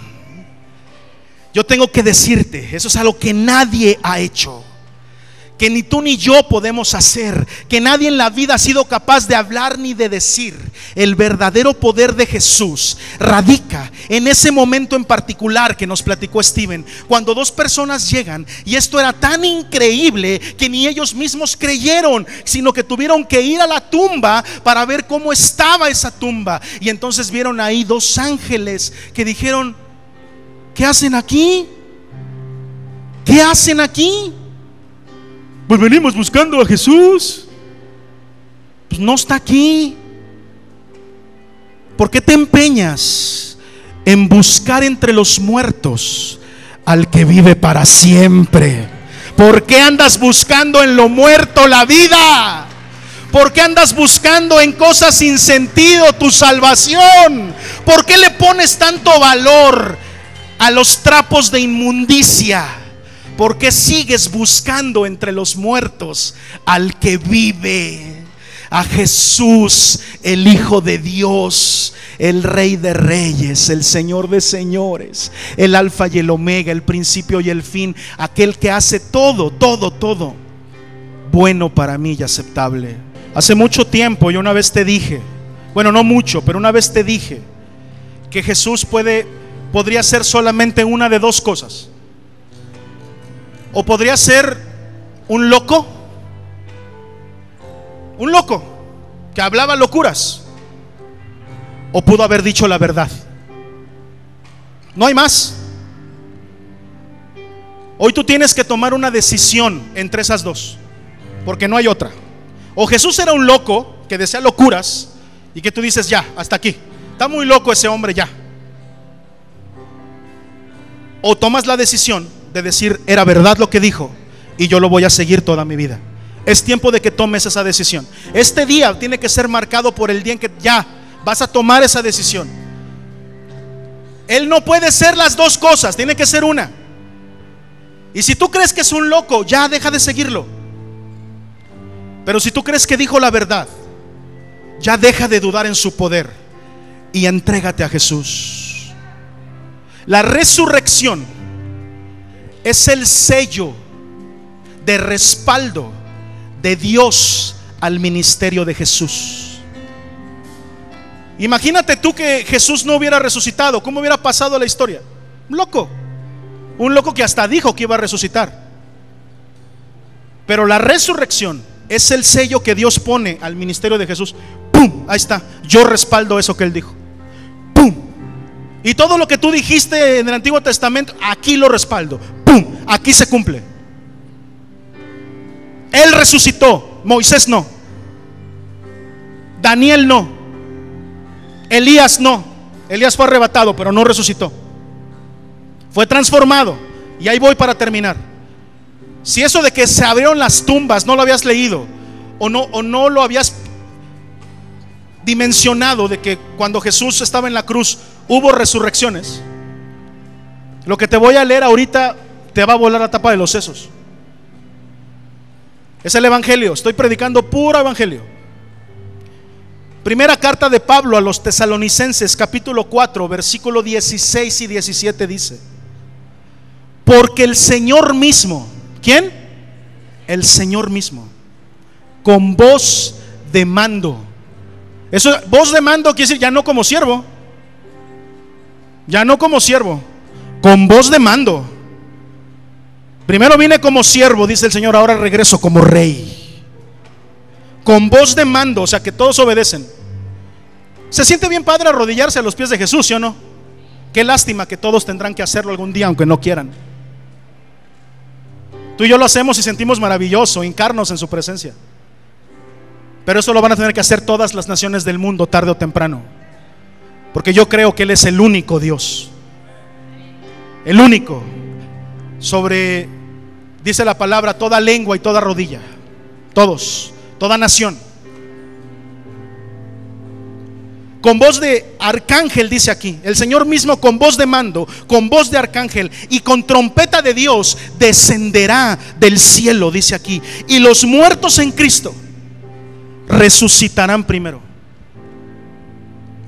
Yo tengo que decirte, eso es algo que nadie ha hecho que ni tú ni yo podemos hacer, que nadie en la vida ha sido capaz de hablar ni de decir. El verdadero poder de Jesús radica en ese momento en particular que nos platicó Steven, cuando dos personas llegan y esto era tan increíble que ni ellos mismos creyeron, sino que tuvieron que ir a la tumba para ver cómo estaba esa tumba. Y entonces vieron ahí dos ángeles que dijeron, ¿qué hacen aquí? ¿Qué hacen aquí? Pues venimos buscando a Jesús. Pues no está aquí. ¿Por qué te empeñas en buscar entre los muertos al que vive para siempre? ¿Por qué andas buscando en lo muerto la vida? ¿Por qué andas buscando en cosas sin sentido tu salvación? ¿Por qué le pones tanto valor a los trapos de inmundicia? ¿Por qué sigues buscando entre los muertos al que vive? A Jesús, el Hijo de Dios, el Rey de Reyes, el Señor de Señores, el Alfa y el Omega, el principio y el fin, aquel que hace todo, todo, todo bueno para mí y aceptable. Hace mucho tiempo yo una vez te dije, bueno, no mucho, pero una vez te dije que Jesús puede podría ser solamente una de dos cosas. O podría ser un loco, un loco que hablaba locuras. O pudo haber dicho la verdad. No hay más. Hoy tú tienes que tomar una decisión entre esas dos, porque no hay otra. O Jesús era un loco que desea locuras y que tú dices, ya, hasta aquí. Está muy loco ese hombre, ya. O tomas la decisión de decir, era verdad lo que dijo y yo lo voy a seguir toda mi vida. Es tiempo de que tomes esa decisión. Este día tiene que ser marcado por el día en que ya vas a tomar esa decisión. Él no puede ser las dos cosas, tiene que ser una. Y si tú crees que es un loco, ya deja de seguirlo. Pero si tú crees que dijo la verdad, ya deja de dudar en su poder y entrégate a Jesús. La resurrección es el sello de respaldo de Dios al ministerio de Jesús. Imagínate tú que Jesús no hubiera resucitado, ¿cómo hubiera pasado la historia? Un loco. Un loco que hasta dijo que iba a resucitar. Pero la resurrección es el sello que Dios pone al ministerio de Jesús. ¡Pum! Ahí está. Yo respaldo eso que él dijo. ¡Pum! Y todo lo que tú dijiste en el Antiguo Testamento, aquí lo respaldo. Aquí se cumple. Él resucitó, Moisés no. Daniel no. Elías no. Elías fue arrebatado, pero no resucitó. Fue transformado. Y ahí voy para terminar. Si eso de que se abrieron las tumbas no lo habías leído o no, o no lo habías dimensionado de que cuando Jesús estaba en la cruz hubo resurrecciones, lo que te voy a leer ahorita te va a volar la tapa de los sesos. Es el Evangelio, estoy predicando puro Evangelio. Primera carta de Pablo a los tesalonicenses, capítulo 4, versículo 16 y 17 dice, porque el Señor mismo, ¿quién? El Señor mismo, con voz de mando. Eso, voz de mando quiere decir ya no como siervo, ya no como siervo, con voz de mando. Primero vine como siervo, dice el Señor, ahora regreso como rey. Con voz de mando, o sea que todos obedecen. ¿Se siente bien padre arrodillarse a los pies de Jesús, sí o no? Qué lástima que todos tendrán que hacerlo algún día, aunque no quieran. Tú y yo lo hacemos y sentimos maravilloso, hincarnos en su presencia. Pero eso lo van a tener que hacer todas las naciones del mundo, tarde o temprano. Porque yo creo que Él es el único Dios. El único. Sobre, dice la palabra, toda lengua y toda rodilla. Todos, toda nación. con voz de arcángel, dice aquí, el Señor mismo con voz de mando, con voz de arcángel y con trompeta de Dios descenderá del cielo, dice aquí. Y los muertos en Cristo resucitarán primero.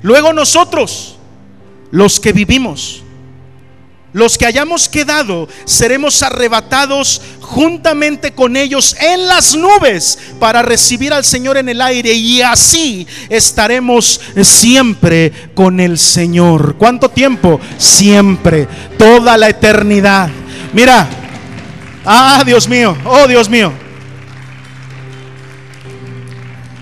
Luego nosotros, los que vivimos, los que hayamos quedado, seremos arrebatados juntamente con ellos en las nubes para recibir al Señor en el aire y así estaremos siempre con el Señor. ¿Cuánto tiempo? Siempre, toda la eternidad. Mira, ah, Dios mío, oh Dios mío.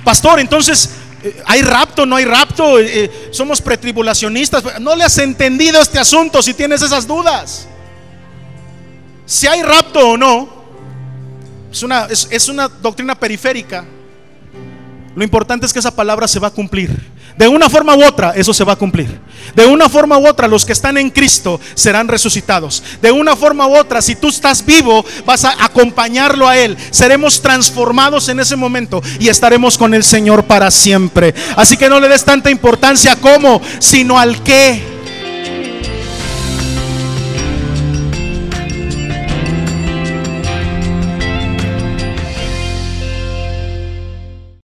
Pastor, entonces ¿Hay rapto? ¿No hay rapto? Eh, eh, somos pretribulacionistas. No le has entendido este asunto si tienes esas dudas. Si hay rapto o no, es una, es una doctrina periférica. Lo importante es que esa palabra se va a cumplir. De una forma u otra, eso se va a cumplir. De una forma u otra, los que están en Cristo serán resucitados. De una forma u otra, si tú estás vivo, vas a acompañarlo a Él. Seremos transformados en ese momento y estaremos con el Señor para siempre. Así que no le des tanta importancia como, sino al que